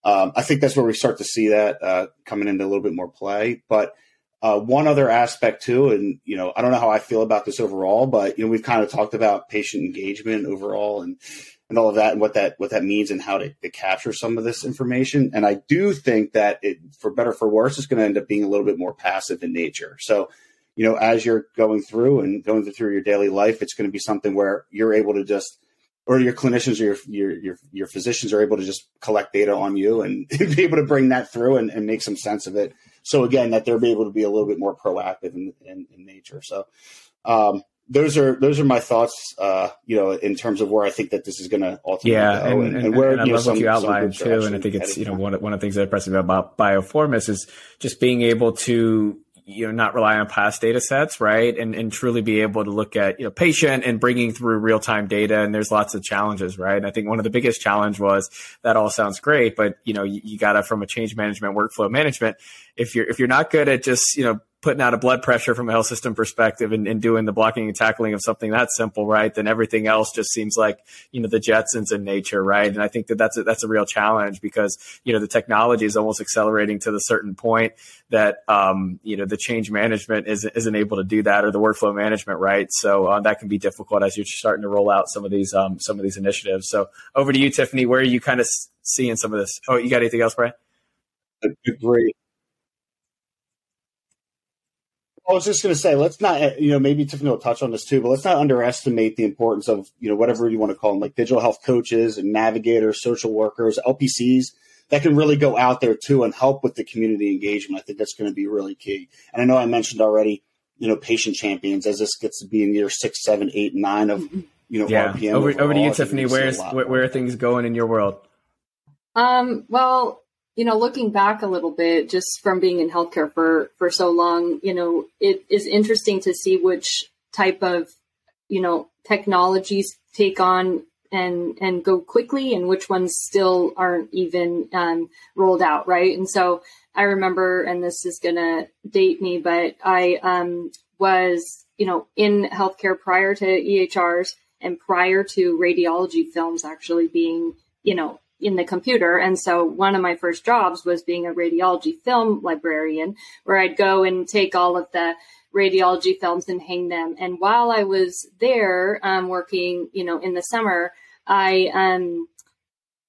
um, I think that's where we start to see that uh, coming into a little bit more play. But uh, one other aspect too, and you know, I don't know how I feel about this overall, but you know, we've kind of talked about patient engagement overall and and all of that and what that what that means and how to, to capture some of this information. And I do think that it, for better for worse, it's going to end up being a little bit more passive in nature. So, you know, as you're going through and going through your daily life, it's going to be something where you're able to just or your clinicians or your, your your your, physicians are able to just collect data on you and be able to bring that through and, and make some sense of it so again, that they're able to be a little bit more proactive in, in, in nature. So um, those are those are my thoughts. Uh, you know, in terms of where I think that this is going to ultimately yeah, go, and, and, and where and I love some, what you outlined too. And I think it's you know one one of the things that impresses me about Biofourmis is just being able to you know not rely on past data sets right? And and truly be able to look at you know patient and bringing through real time data and there's lots of challenges right? And i think one of the biggest challenge was that all sounds great but you know you, you gotta from a change management workflow management if you're if you're not good at just you know putting out a blood pressure from a health system perspective and, and, doing the blocking and tackling of something that simple, right? Then everything else just seems like, you know, the Jetsons in nature, right? And I think that that's a, that's a real challenge because, you know, the technology is almost accelerating to the certain point that, um, you know, the change management isn't, isn't able to do that or the workflow management, right? So uh, that can be difficult as you're starting to roll out some of these, um, some of these initiatives. So over to you, Tiffany, where are you kind of seeing some of this? Oh, you got anything else, Brian? Agree. I was just going to say, let's not, you know, maybe Tiffany will touch on this too, but let's not underestimate the importance of, you know, whatever you want to call them, like digital health coaches and navigators, social workers, LPCs that can really go out there too and help with the community engagement. I think that's going to be really key. And I know I mentioned already, you know, patient champions as this gets to be in year six, seven, eight, nine of, you know, yeah. RPM. Over, over to you, Tiffany. Where's where, where are things going in your world? Um, well, you know, looking back a little bit, just from being in healthcare for for so long, you know, it is interesting to see which type of, you know, technologies take on and and go quickly, and which ones still aren't even um, rolled out, right? And so I remember, and this is gonna date me, but I um, was, you know, in healthcare prior to EHRs and prior to radiology films actually being, you know, in the computer. And so one of my first jobs was being a radiology film librarian, where I'd go and take all of the radiology films and hang them. And while I was there um, working, you know, in the summer, I, um,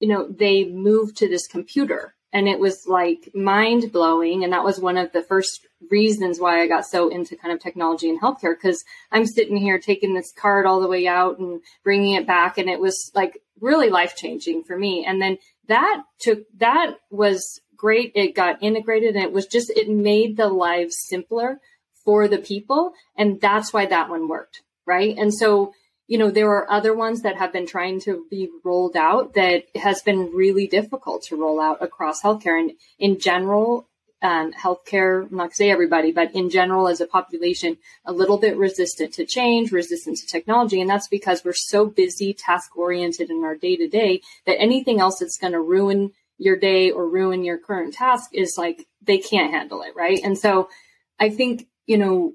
you know, they moved to this computer and it was like mind blowing. And that was one of the first reasons why I got so into kind of technology and healthcare because I'm sitting here taking this card all the way out and bringing it back. And it was like really life changing for me. And then that took, that was great. It got integrated and it was just, it made the lives simpler for the people. And that's why that one worked. Right. And so, you know, there are other ones that have been trying to be rolled out that has been really difficult to roll out across healthcare. And in general, um, healthcare, I'm not to say everybody, but in general, as a population, a little bit resistant to change, resistant to technology. And that's because we're so busy, task oriented in our day to day that anything else that's going to ruin your day or ruin your current task is like, they can't handle it. Right. And so I think, you know,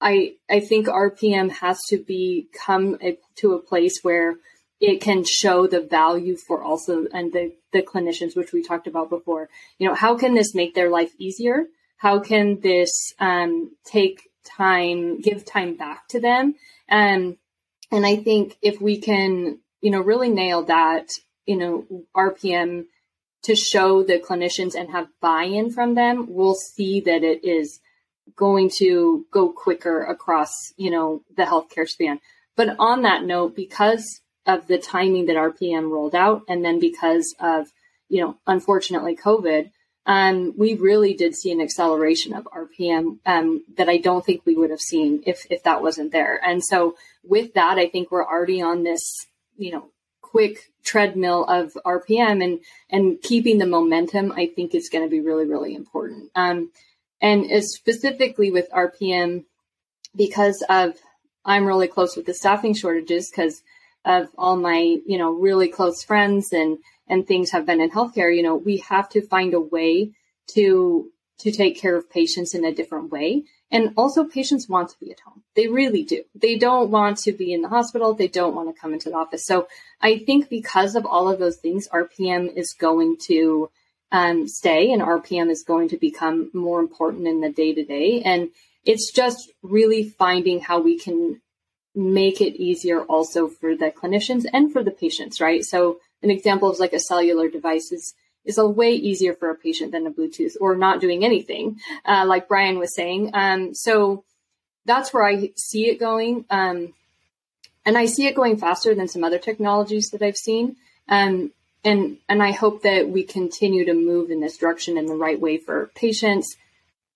I, I think RPM has to become a, to a place where it can show the value for also and the, the clinicians, which we talked about before. You know, how can this make their life easier? How can this um, take time, give time back to them? Um, and I think if we can, you know, really nail that, you know, RPM to show the clinicians and have buy-in from them, we'll see that it is going to go quicker across, you know, the healthcare span. But on that note, because of the timing that RPM rolled out, and then because of you know unfortunately COVID, um, we really did see an acceleration of RPM um, that I don't think we would have seen if if that wasn't there. And so with that, I think we're already on this you know quick treadmill of RPM and and keeping the momentum. I think is going to be really really important. Um, and specifically with RPM because of I'm really close with the staffing shortages because of all my, you know, really close friends and, and things have been in healthcare, you know, we have to find a way to, to take care of patients in a different way. And also patients want to be at home. They really do. They don't want to be in the hospital. They don't want to come into the office. So I think because of all of those things, RPM is going to um, stay and RPM is going to become more important in the day to day. And it's just really finding how we can make it easier also for the clinicians and for the patients, right? So an example of like a cellular device is, is a way easier for a patient than a Bluetooth or not doing anything, uh, like Brian was saying. Um, so that's where I see it going. Um, and I see it going faster than some other technologies that I've seen. Um, and, and I hope that we continue to move in this direction in the right way for patients,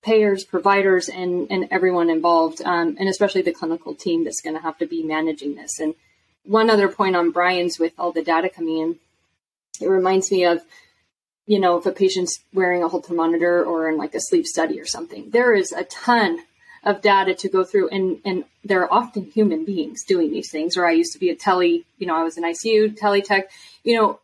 payers, providers, and, and everyone involved, um, and especially the clinical team that's going to have to be managing this. And one other point on Brian's with all the data coming in, it reminds me of, you know, if a patient's wearing a Holter monitor or in like a sleep study or something, there is a ton of data to go through and, and there are often human beings doing these things. Or I used to be a tele, you know, I was an ICU teletech, you know,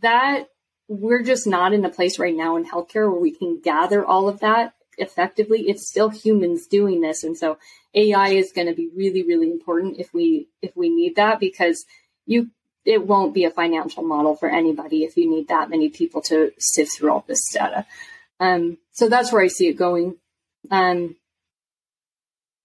that we're just not in a place right now in healthcare where we can gather all of that effectively, it's still humans doing this. And so AI is going to be really, really important if we, if we need that because you, it won't be a financial model for anybody if you need that many people to sift through all this data. Um, so that's where I see it going. Um,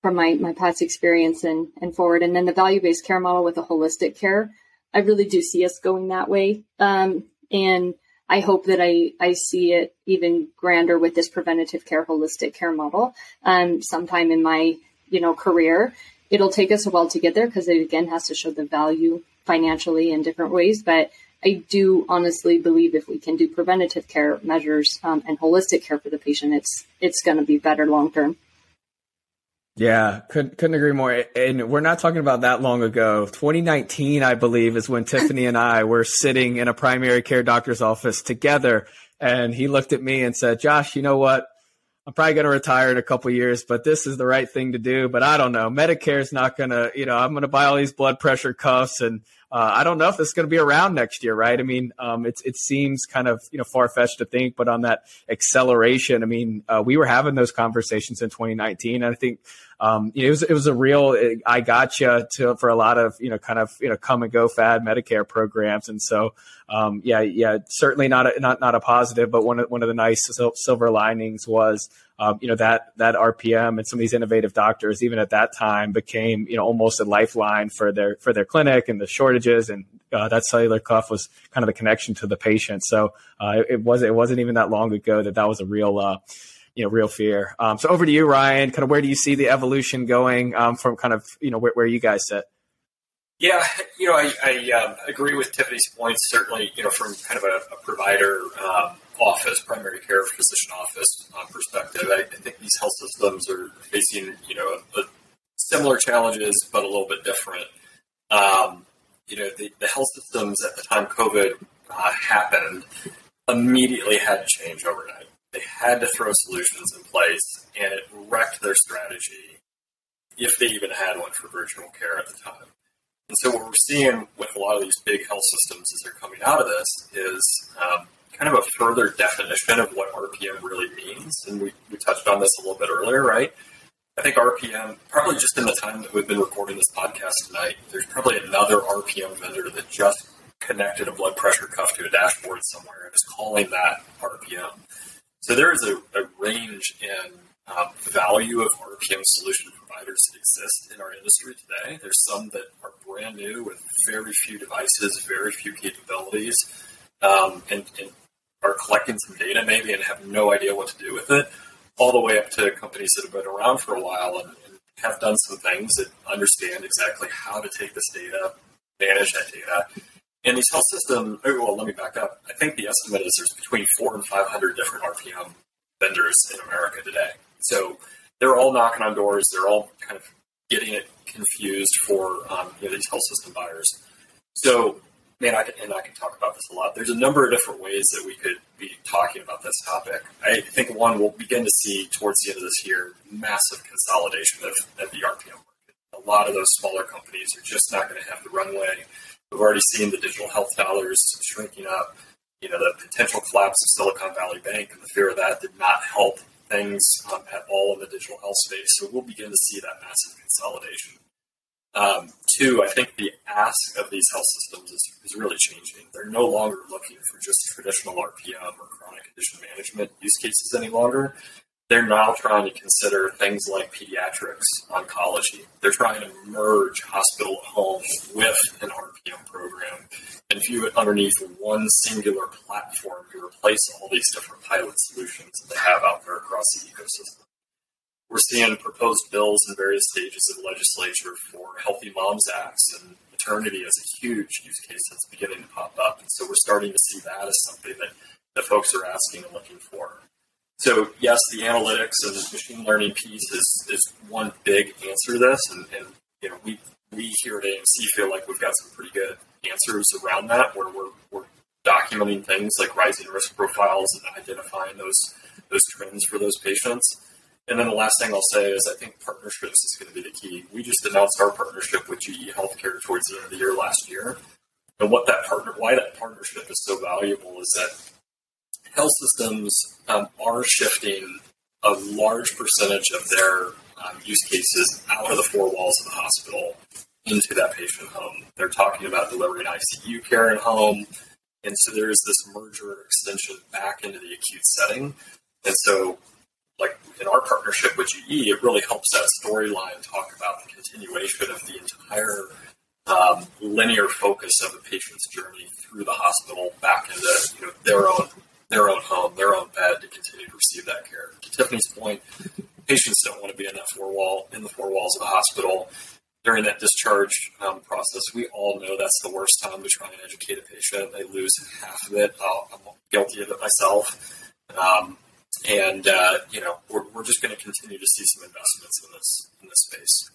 from my, my past experience and, and forward. And then the value based care model with a holistic care, I really do see us going that way. Um, and I hope that I, I see it even grander with this preventative care, holistic care model um, sometime in my, you know, career. It'll take us a while to get there because it again has to show the value financially in different ways. But I do honestly believe if we can do preventative care measures um, and holistic care for the patient, it's it's going to be better long term. Yeah, couldn't couldn't agree more. And we're not talking about that long ago. 2019, I believe, is when Tiffany and I were sitting in a primary care doctor's office together, and he looked at me and said, "Josh, you know what? I'm probably going to retire in a couple years, but this is the right thing to do. But I don't know. Medicare is not going to, you know, I'm going to buy all these blood pressure cuffs and uh, I don't know if this is going to be around next year, right? I mean, um, it, it seems kind of you know far fetched to think, but on that acceleration, I mean, uh, we were having those conversations in 2019, and I think um, it was it was a real I gotcha to for a lot of you know kind of you know come and go fad Medicare programs, and so um, yeah, yeah, certainly not a, not not a positive, but one of one of the nice silver linings was um, you know that that RPM and some of these innovative doctors, even at that time, became you know almost a lifeline for their for their clinic and the shortages, and uh, that cellular cuff was kind of the connection to the patient. So uh, it, was it wasn't even that long ago that that was a real. Uh, you know, real fear. Um, so over to you, Ryan. Kind of where do you see the evolution going um, from kind of you know where, where you guys sit? Yeah, you know, I, I um, agree with Tiffany's points. Certainly, you know, from kind of a, a provider um, office, primary care physician office uh, perspective, I, I, think these health systems are facing, you know, a, a similar challenges, but a little bit different. Um, you know, the, the, health systems at the time COVID uh, happened immediately had to change overnight. They had to throw solutions in place, and it wrecked their strategy if they even had one for virtual care at the time. And so, what we're seeing with a lot of these big health systems as they're coming out of this is um, kind of a further definition of what RPM really means. And we, we touched on this a little bit earlier, right? I think RPM, probably just in the time that we've been recording this podcast tonight, there's probably another RPM vendor that just connected a blood pressure cuff to a dashboard somewhere and is calling that RPM. So there is a, a range in um, value of RPM solution providers that exist in our industry today. There's some that are brand new with very few devices, very few capabilities, um, and, and are collecting some data maybe and have no idea what to do with it, all the way up to companies that have been around for a while and, and have done some things that understand exactly how to take this data, manage that data. And these health systems, oh, well, let me back up. I think the estimate is there's between four and 500 different RPM vendors in America today. So they're all knocking on doors. They're all kind of getting it confused for um, you know, these health system buyers. So man, I can, and I can talk about this a lot. There's a number of different ways that we could be talking about this topic. I think one we'll begin to see towards the end of this year massive consolidation of, of the RPM market. A lot of those smaller companies are just not going to have the runway. We've already seen the digital health dollars shrinking up. You know, the potential collapse of Silicon Valley Bank and the fear of that did not help things um, at all in the digital health space. So we'll begin to see that massive consolidation. Um, two, I think the ask of these health systems is, is really changing. They're no longer looking for just traditional RPM or chronic condition management use cases any longer. They're now trying to consider things like pediatrics, oncology. They're trying to merge hospital home with an RPM program and view it underneath one singular platform to replace all these different pilot solutions that they have out there across the ecosystem. We're seeing proposed bills in various stages of legislature for Healthy Moms Acts and maternity as a huge use case that's beginning to pop up. And so we're starting to see that as something that, that folks are asking and looking for. So yes, the analytics and machine learning piece is, is one big answer to this. And, and you know, we, we here at AMC feel like we've got some pretty good answers around that where we're, we're documenting things like rising risk profiles and identifying those, those trends for those patients. And then the last thing I'll say is I think partnerships is going to be the key. We just announced our partnership with GE Healthcare towards the end of the year last year. And what that partner, why that partnership is so valuable is that health systems um, are shifting a large percentage of their um, use cases out of the four walls of the hospital into that patient home. They're talking about delivering ICU care at home. And so there's this merger extension back into the acute setting. And so like in our partnership with GE, it really helps that storyline talk about the continuation of the entire um, linear focus of a patient's journey through the hospital back into you know, their own their own home, their own bed to continue to receive that care. To Tiffany's point, patients don't want to be in that four wall in the four walls of the hospital during that discharge um, process. We all know that's the worst time to try and educate a patient. They lose half of it. i am guilty of it myself. Um, and uh, you know we're, we're just going to continue to see some investments in this in this space.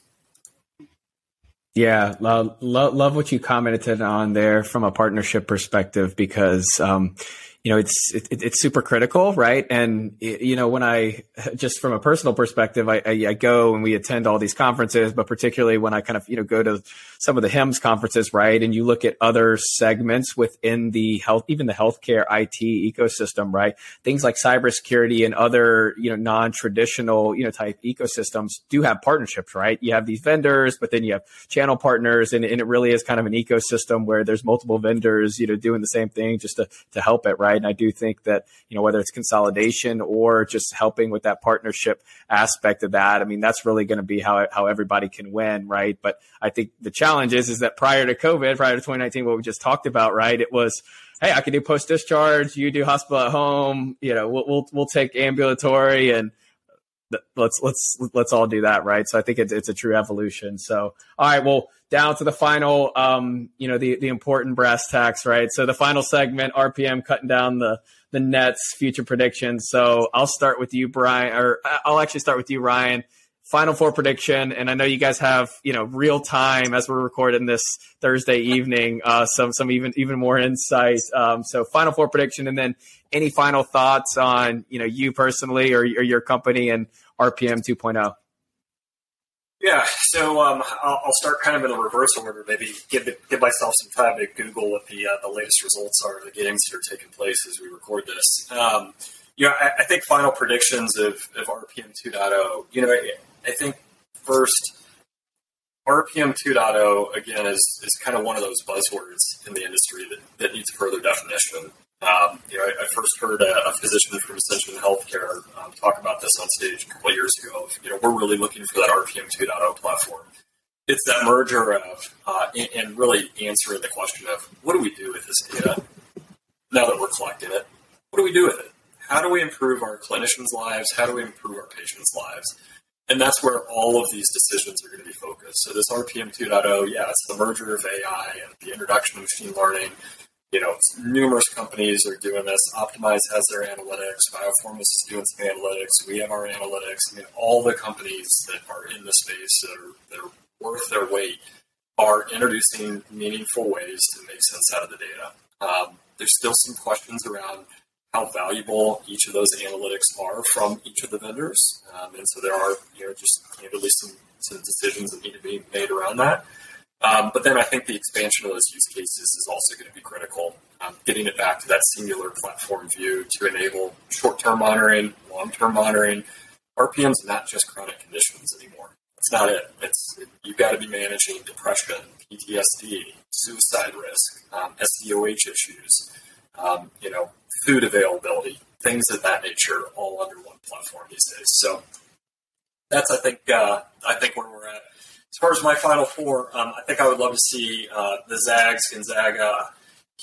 Yeah, love, love, love what you commented on there from a partnership perspective because um, you know, it's it, it's super critical, right? And you know, when I just from a personal perspective, I, I, I, go and we attend all these conferences, but particularly when I kind of you know go to some of the HIMSS conferences, right? And you look at other segments within the health, even the healthcare IT ecosystem, right? Things like cybersecurity and other you know non-traditional you know type ecosystems do have partnerships, right? You have these vendors, but then you have channel partners, and, and it really is kind of an ecosystem where there's multiple vendors, you know, doing the same thing just to to help it, right? And I do think that, you know, whether it's consolidation or just helping with that partnership aspect of that, I mean, that's really going to be how, how everybody can win, right? But I think the challenge is, is that prior to COVID, prior to 2019, what we just talked about, right? It was, hey, I can do post discharge, you do hospital at home, you know, we'll, we'll, we'll take ambulatory and, let's let's let's all do that right so i think it's, it's a true evolution so all right well down to the final um you know the the important brass tacks right? So the final segment rpm cutting down the the nets future predictions. So i'll start with you brian or i'll actually start with you ryan. Final four prediction and i know you guys have you know real time as we're recording this thursday evening uh some some even even more insight. Um so final four prediction and then any final thoughts on you know you personally or, or your company and RPM 2.0? Yeah, so um, I'll, I'll, start kind of in the reverse order. Maybe give give myself some time to Google what the uh, the latest results are the games that are taking place as we record this. Um, you know, I, I, think final predictions of, of RPM 2.0. You know, I, I think first RPM 2.0 again is is kind of one of those buzzwords in the industry that, that needs further definition. Um, you know, I, I, first heard a, a, physician from Ascension Healthcare um, talk about this on stage a couple years ago. You know, we're really looking for that RPM 2.0 platform. It's that merger of uh, and, and really answering the question of what do we do with this data now that we're collecting it? What do we do with it? How do we improve our clinicians' lives? How do we improve our patients' lives? And that's where all of these decisions are going to be focused. So this RPM 2.0, yeah, it's the merger of AI and the introduction of machine learning you know, numerous companies are doing this. Optimize has their analytics. Biofourmis is doing some analytics. We have our analytics. I mean, all the companies that are in the space that are, that are worth their weight are introducing meaningful ways to make sense out of the data. Um, there's still some questions around how valuable each of those analytics are from each of the vendors, um, and so there are, you know, just candidly some some decisions that need to be made around that. Um, but then I think the expansion of those use cases is also going to be critical. Um, getting it back to that singular platform view to enable short-term monitoring, long-term monitoring. RPM is not just chronic conditions anymore. It's not it. It's it, you've got to be managing depression, PTSD, suicide risk, um, SDOH issues, um, you know, food availability, things of that nature, all under one platform these days. So that's I think uh, I think where we're at as far as my final four, um, I think I would love to see uh, the Zags, Gonzaga,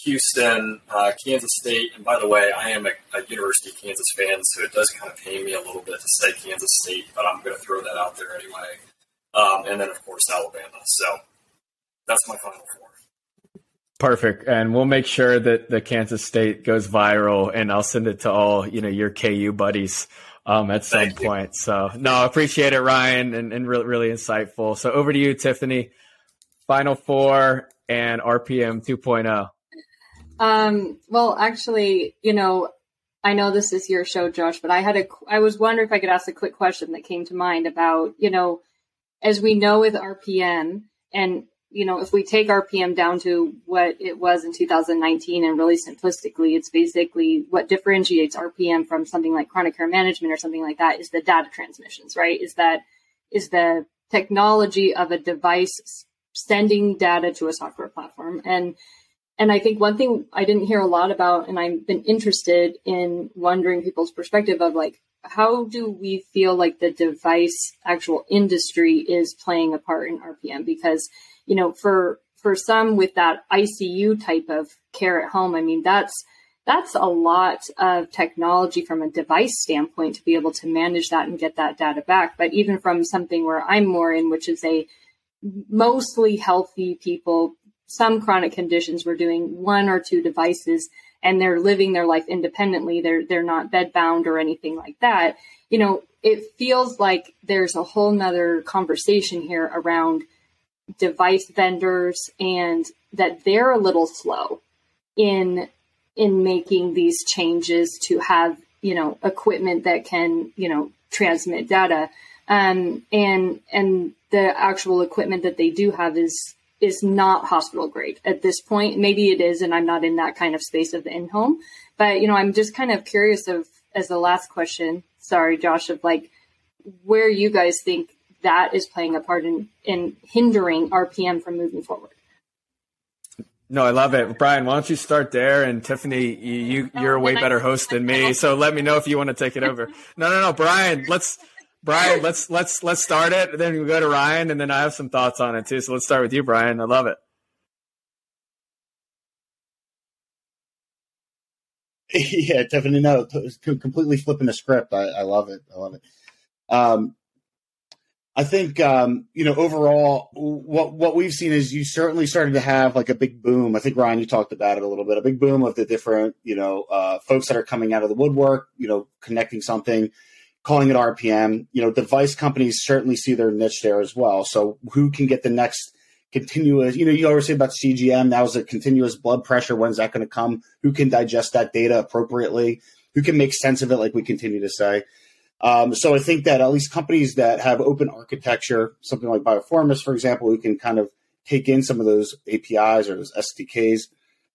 Houston, uh, Kansas State. And by the way, I am a, a, University of Kansas fan, so it does kind of pain me a little bit to say Kansas State, but I'm going to throw that out there anyway. Um, and then, of course, Alabama. So that's my final four. Perfect. And we'll make sure that the Kansas State goes viral and I'll send it to all, you know, your KU buddies um, at some Thank point. You. So no, I appreciate it, Ryan, and, and really, really insightful. So over to you, Tiffany. Final four and RPM 2.0. Um, well, actually, you know, I know this is your show, Josh, but I had a, I was wondering if I could ask a quick question that came to mind about, you know, as we know with RPM, and you know, if we take RPM down to what it was in 2019 and really simplistically, it's basically what differentiates RPM from something like chronic care management or something like that is the data transmissions, right? Is that, is the technology of a device sending data to a software platform. And, and I think one thing I didn't hear a lot about, and I've been interested in wondering people's perspective of like, how do we feel like the device actual industry is playing a part in RPM? Because you know, for for some with that ICU type of care at home, I mean, that's that's a lot of technology from a device standpoint to be able to manage that and get that data back. But even from something where I'm more in, which is a mostly healthy people, some chronic conditions, we're doing one or two devices and they're living their life independently. They're they're not bedbound or anything like that. You know, it feels like there's a whole nother conversation here around device vendors and that they're a little slow in in making these changes to have you know equipment that can you know transmit data. Um, and and the actual equipment that they do have is is not hospital grade at this point. Maybe it is and i'm not in that kind of space of the in home but you know i'm just kind of curious of as the last question sorry josh of like where you guys think that is playing a part in in hindering rpm from moving forward no, I love it, Brian. Why don't you start there? And Tiffany, you, you are a way better host than me, so let me know if you want to take it over. No, no, no, Brian. Let's Brian. Let's let's let's start it. Then we go to Ryan, and then I have some thoughts on it too. So let's start with you, Brian. I love it. yeah, Tiffany. No, completely flipping the script. I, I love it. I love it. Um, I think um, you know overall what what we've seen is you certainly started to have like a big boom. I think Ryan, you talked about it a little bit. A big boom of the different you know uh, folks that are coming out of the woodwork. You know, connecting something, calling it RPM. You know, device companies certainly see their niche there as well. So who can get the next continuous? You know, you always say about CGM. That was a continuous blood pressure. When's that going to come? Who can digest that data appropriately? Who can make sense of it? Like we continue to say. Um, so I think that at least companies that have open architecture, something like Biofourmis, for example, who can kind of take in some of those APIs or those SDKs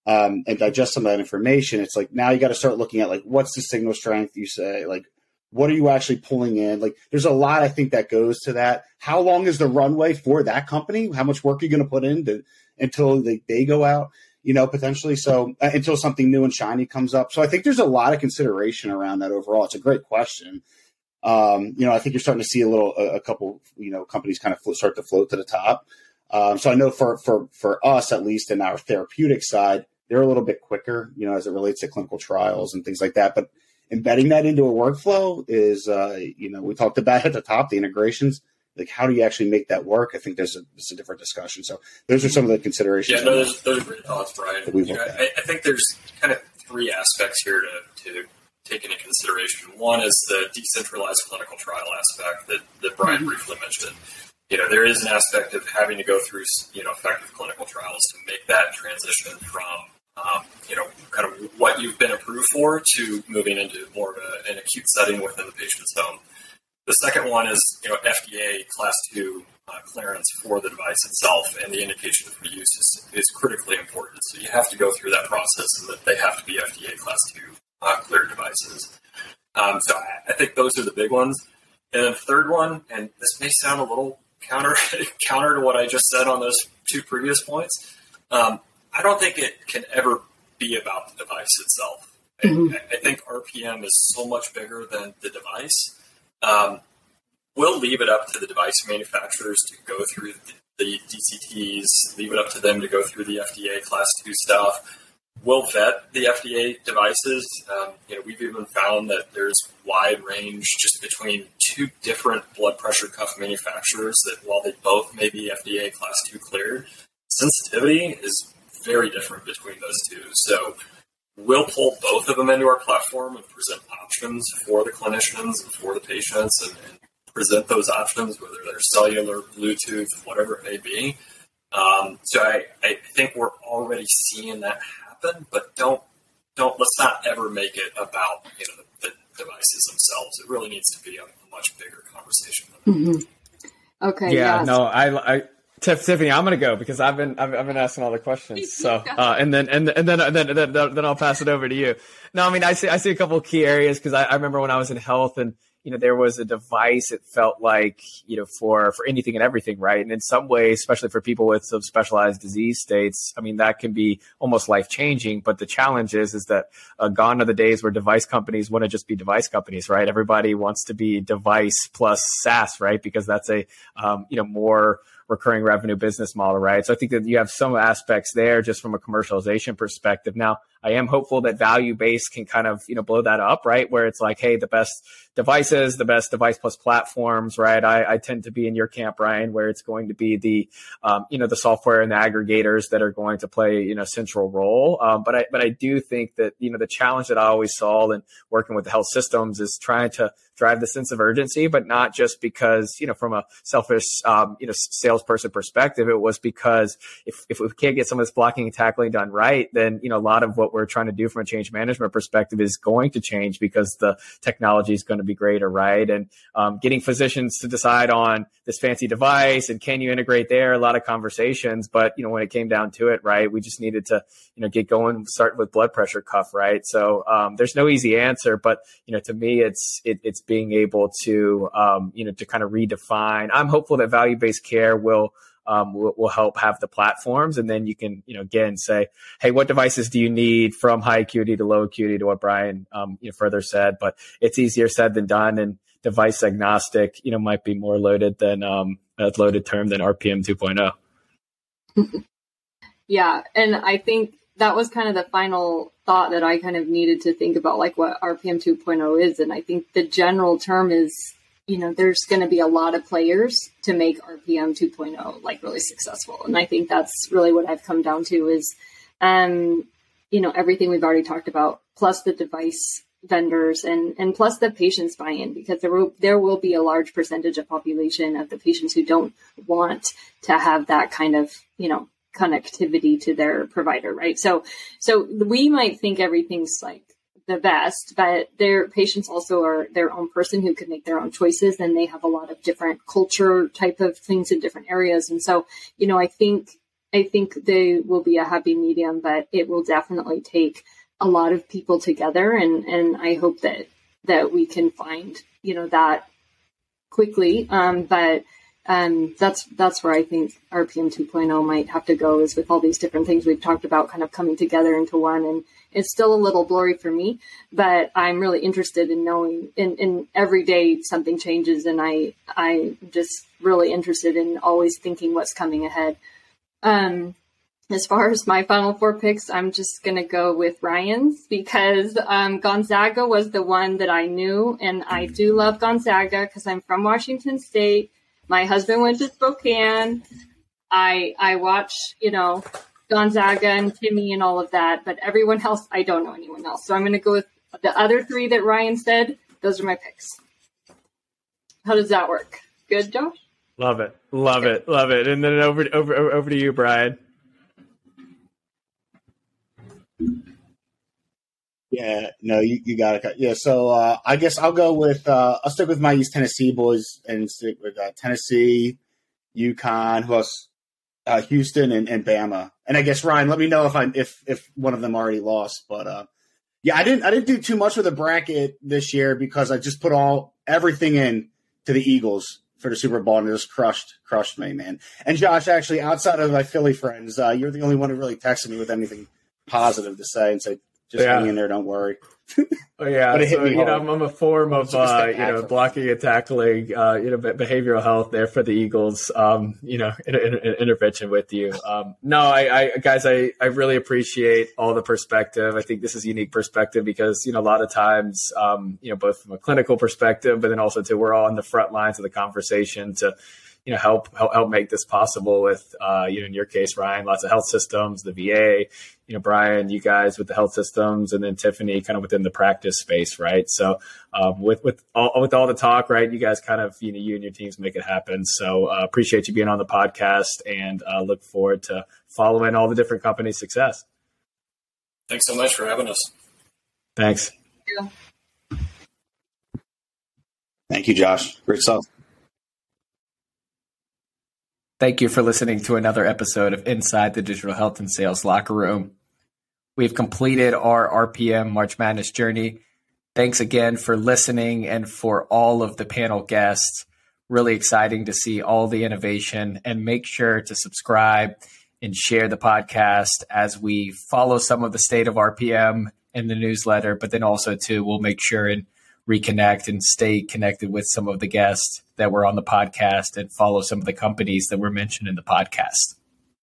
um, and digest some of that information, it's like now you got to start looking at like what's the signal strength you say, like what are you actually pulling in? Like there's a lot I think that goes to that. How long is the runway for that company? How much work are you going to put in to, until they, they go out? You know, potentially. So uh, until something new and shiny comes up. So I think there's a lot of consideration around that overall. It's a great question. Um, you know, I think you're starting to see a little, a, a couple, you know, companies kind of float, start to float to the top. Um, so I know for for for us at least in our therapeutic side, they're a little bit quicker, you know, as it relates to clinical trials and things like that. But embedding that into a workflow is, uh, you know, we talked about at the top the integrations. Like, how do you actually make that work? I think there's a, there's a different discussion. So those are some of the considerations. Yeah, no, those, those are great thoughts, Brian. You know, I, I, think there's kind of three aspects here to, to take into consideration. One is the decentralized clinical trial aspect that, that Brian mm-hmm. briefly mentioned. You know, there is an aspect of having to go through, you know, effective clinical trials to make that transition from, um, you know, kind of what you've been approved for to moving into more of a, an acute setting within the patient's home. The second one is, you know, FDA class two uh, clearance for the device itself and the indication for use is, is critically important. So you have to go through that process and that they have to be FDA class two uh, clear devices. Um, so I, I, think those are the big ones. And then the third one, and this may sound a little counter counter to what I just said on those two previous points. Um, I don't think it can ever be about the device itself. Mm-hmm. I, I, think RPM is so much bigger than the device. Um, we'll leave it up to the device manufacturers to go through the, the DCTs, leave it up to them to go through the FDA class two stuff we'll vet the FDA devices. Um, you know, we've even found that there's wide range just between two different blood pressure cuff manufacturers that while they both may be FDA class two cleared, sensitivity is very different between those two. So we'll pull both of them into our platform and present options for the clinicians and for the patients and, and present those options, whether they're cellular, Bluetooth, whatever it may be. Um, so I, I think we're already seeing that happen, but don't don't let's not ever make it about you know the, the devices themselves. It really needs to be a, a much bigger conversation. Mm-hmm. Okay. Yeah. Yes. No. I. I Tiff, Tiffany, I'm gonna go because I've been I've, I've been asking all the questions. So uh, and then and and then and then, and then then I'll pass it over to you. No, I mean I see I see a couple of key areas because I, I remember when I was in health and you know there was a device it felt like you know for for anything and everything right and in some ways especially for people with some specialized disease states i mean that can be almost life changing but the challenge is is that uh, gone are the days where device companies want to just be device companies right everybody wants to be device plus SaaS right because that's a um, you know more recurring revenue business model, right? So I think that you have some aspects there just from a commercialization perspective. Now, I am hopeful that value base can kind of, you know, blow that up, right? Where it's like, hey, the best devices, the best device plus platforms, right? I, I tend to be in your camp, Ryan, where it's going to be the, um, you know, the software and the aggregators that are going to play, you know, central role. Um, but I, but I do think that, you know, the challenge that I always saw in working with the health systems is trying to drive the sense of urgency, but not just because, you know, from a selfish, um, you know, salesperson perspective, it was because if, if we can't get some of this blocking and tackling done right, then, you know, a lot of what we're trying to do from a change management perspective is going to change because the technology is going to be greater, right? And um, getting physicians to decide on this fancy device and can you integrate there, a lot of conversations, but, you know, when it came down to it, right, we just needed to, you know, get going, start with blood pressure cuff, right? So um, there's no easy answer, but, you know, to me, it's, it, it's being able to, um, you know, to kind of redefine. I'm hopeful that value based care will, um, will, will, help have the platforms. And then you can, you know, again say, hey, what devices do you need from high acuity to low acuity to what Brian, um, you know, further said, but it's easier said than done. And device agnostic, you know, might be more loaded than, um, a loaded term than RPM 2.0. yeah. And I think that was kind of the final thought that I kind of needed to think about, like what RPM 2.0 is. And I think the general term is you know, there's going to be a lot of players to make RPM 2.0 like really successful. And I think that's really what I've come down to is, um, you know, everything we've already talked about, plus the device vendors and, and plus the patients buy-in because there will, there will be a large percentage of population of the patients who don't want to have that kind of, you know, connectivity to their provider, right? So, so we might think everything's like the best, but their patients also are their own person who can make their own choices and they have a lot of different culture type of things in different areas. And so, you know, I think, I think they will be a happy medium, but it will definitely take a lot of people together. And, and I hope that, that we can find, you know, that quickly. Um, but, um, that's that's where I think RPM 2.0 might have to go is with all these different things we've talked about kind of coming together into one and it's still a little blurry for me, but I'm really interested in knowing. In, in every day something changes, and I I'm just really interested in always thinking what's coming ahead. Um, as far as my final four picks, I'm just going to go with Ryan's because um, Gonzaga was the one that I knew. And I do love Gonzaga because I'm from Washington State. My husband went to Spokane. I, I watch, you know, Gonzaga and Timme and all of that, but everyone else, I don't know anyone else. So I'm going to go with the other three that Ryan said. Those are my picks. How does that work? Good, Josh? Love it. Love it. Love it. And then over, over, over to you, Brian. Yeah, no, you, you got it. Yeah, so uh, I guess I'll go with uh, I'll stick with my East Tennessee boys and stick with uh, Tennessee, UConn, who else? uh, Houston and, and Bama. And I guess Ryan, let me know if I if if one of them already lost. But uh, yeah, I didn't I didn't do too much with the bracket this year because I just put all everything in to the Eagles for the Super Bowl and it just crushed crushed me, man. And Josh, actually, outside of my Philly friends, uh, you're the only one who really texted me with anything positive to say and say just yeah. hang in there, don't worry. Oh yeah, so, you know, I'm, I'm, a form of uh, you know blocking and tackling, uh, you know, behavioral health there for the Eagles. Um, you know, in, in, in intervention with you. Um, no, I, I, guys, I, I really appreciate all the perspective. I think this is unique perspective because you know a lot of times, um, you know, both from a clinical perspective, but then also to we're all on the front lines of the conversation to you know help help, help make this possible with uh, you know in your case Ryan lots of health systems the VA you know Brian you guys with the health systems and then Tiffany kind of within the practice space right so um, with with all with all the talk right you guys kind of you know you and your teams make it happen so uh, appreciate you being on the podcast and uh, look forward to following all the different companies success thanks so much for having us thanks Thank you, Josh. Great stuff. Thank you for listening to another episode of Inside the Digital Health and Sales Locker Room. We've completed our RPM March Madness journey. Thanks again for listening and for all of the panel guests. Really exciting to see all the innovation and make sure to subscribe and share the podcast as we follow some of the state of RPM in the newsletter, but then also too, we'll make sure and reconnect and stay connected with some of the guests that were on the podcast and follow some of the companies that were mentioned in the podcast.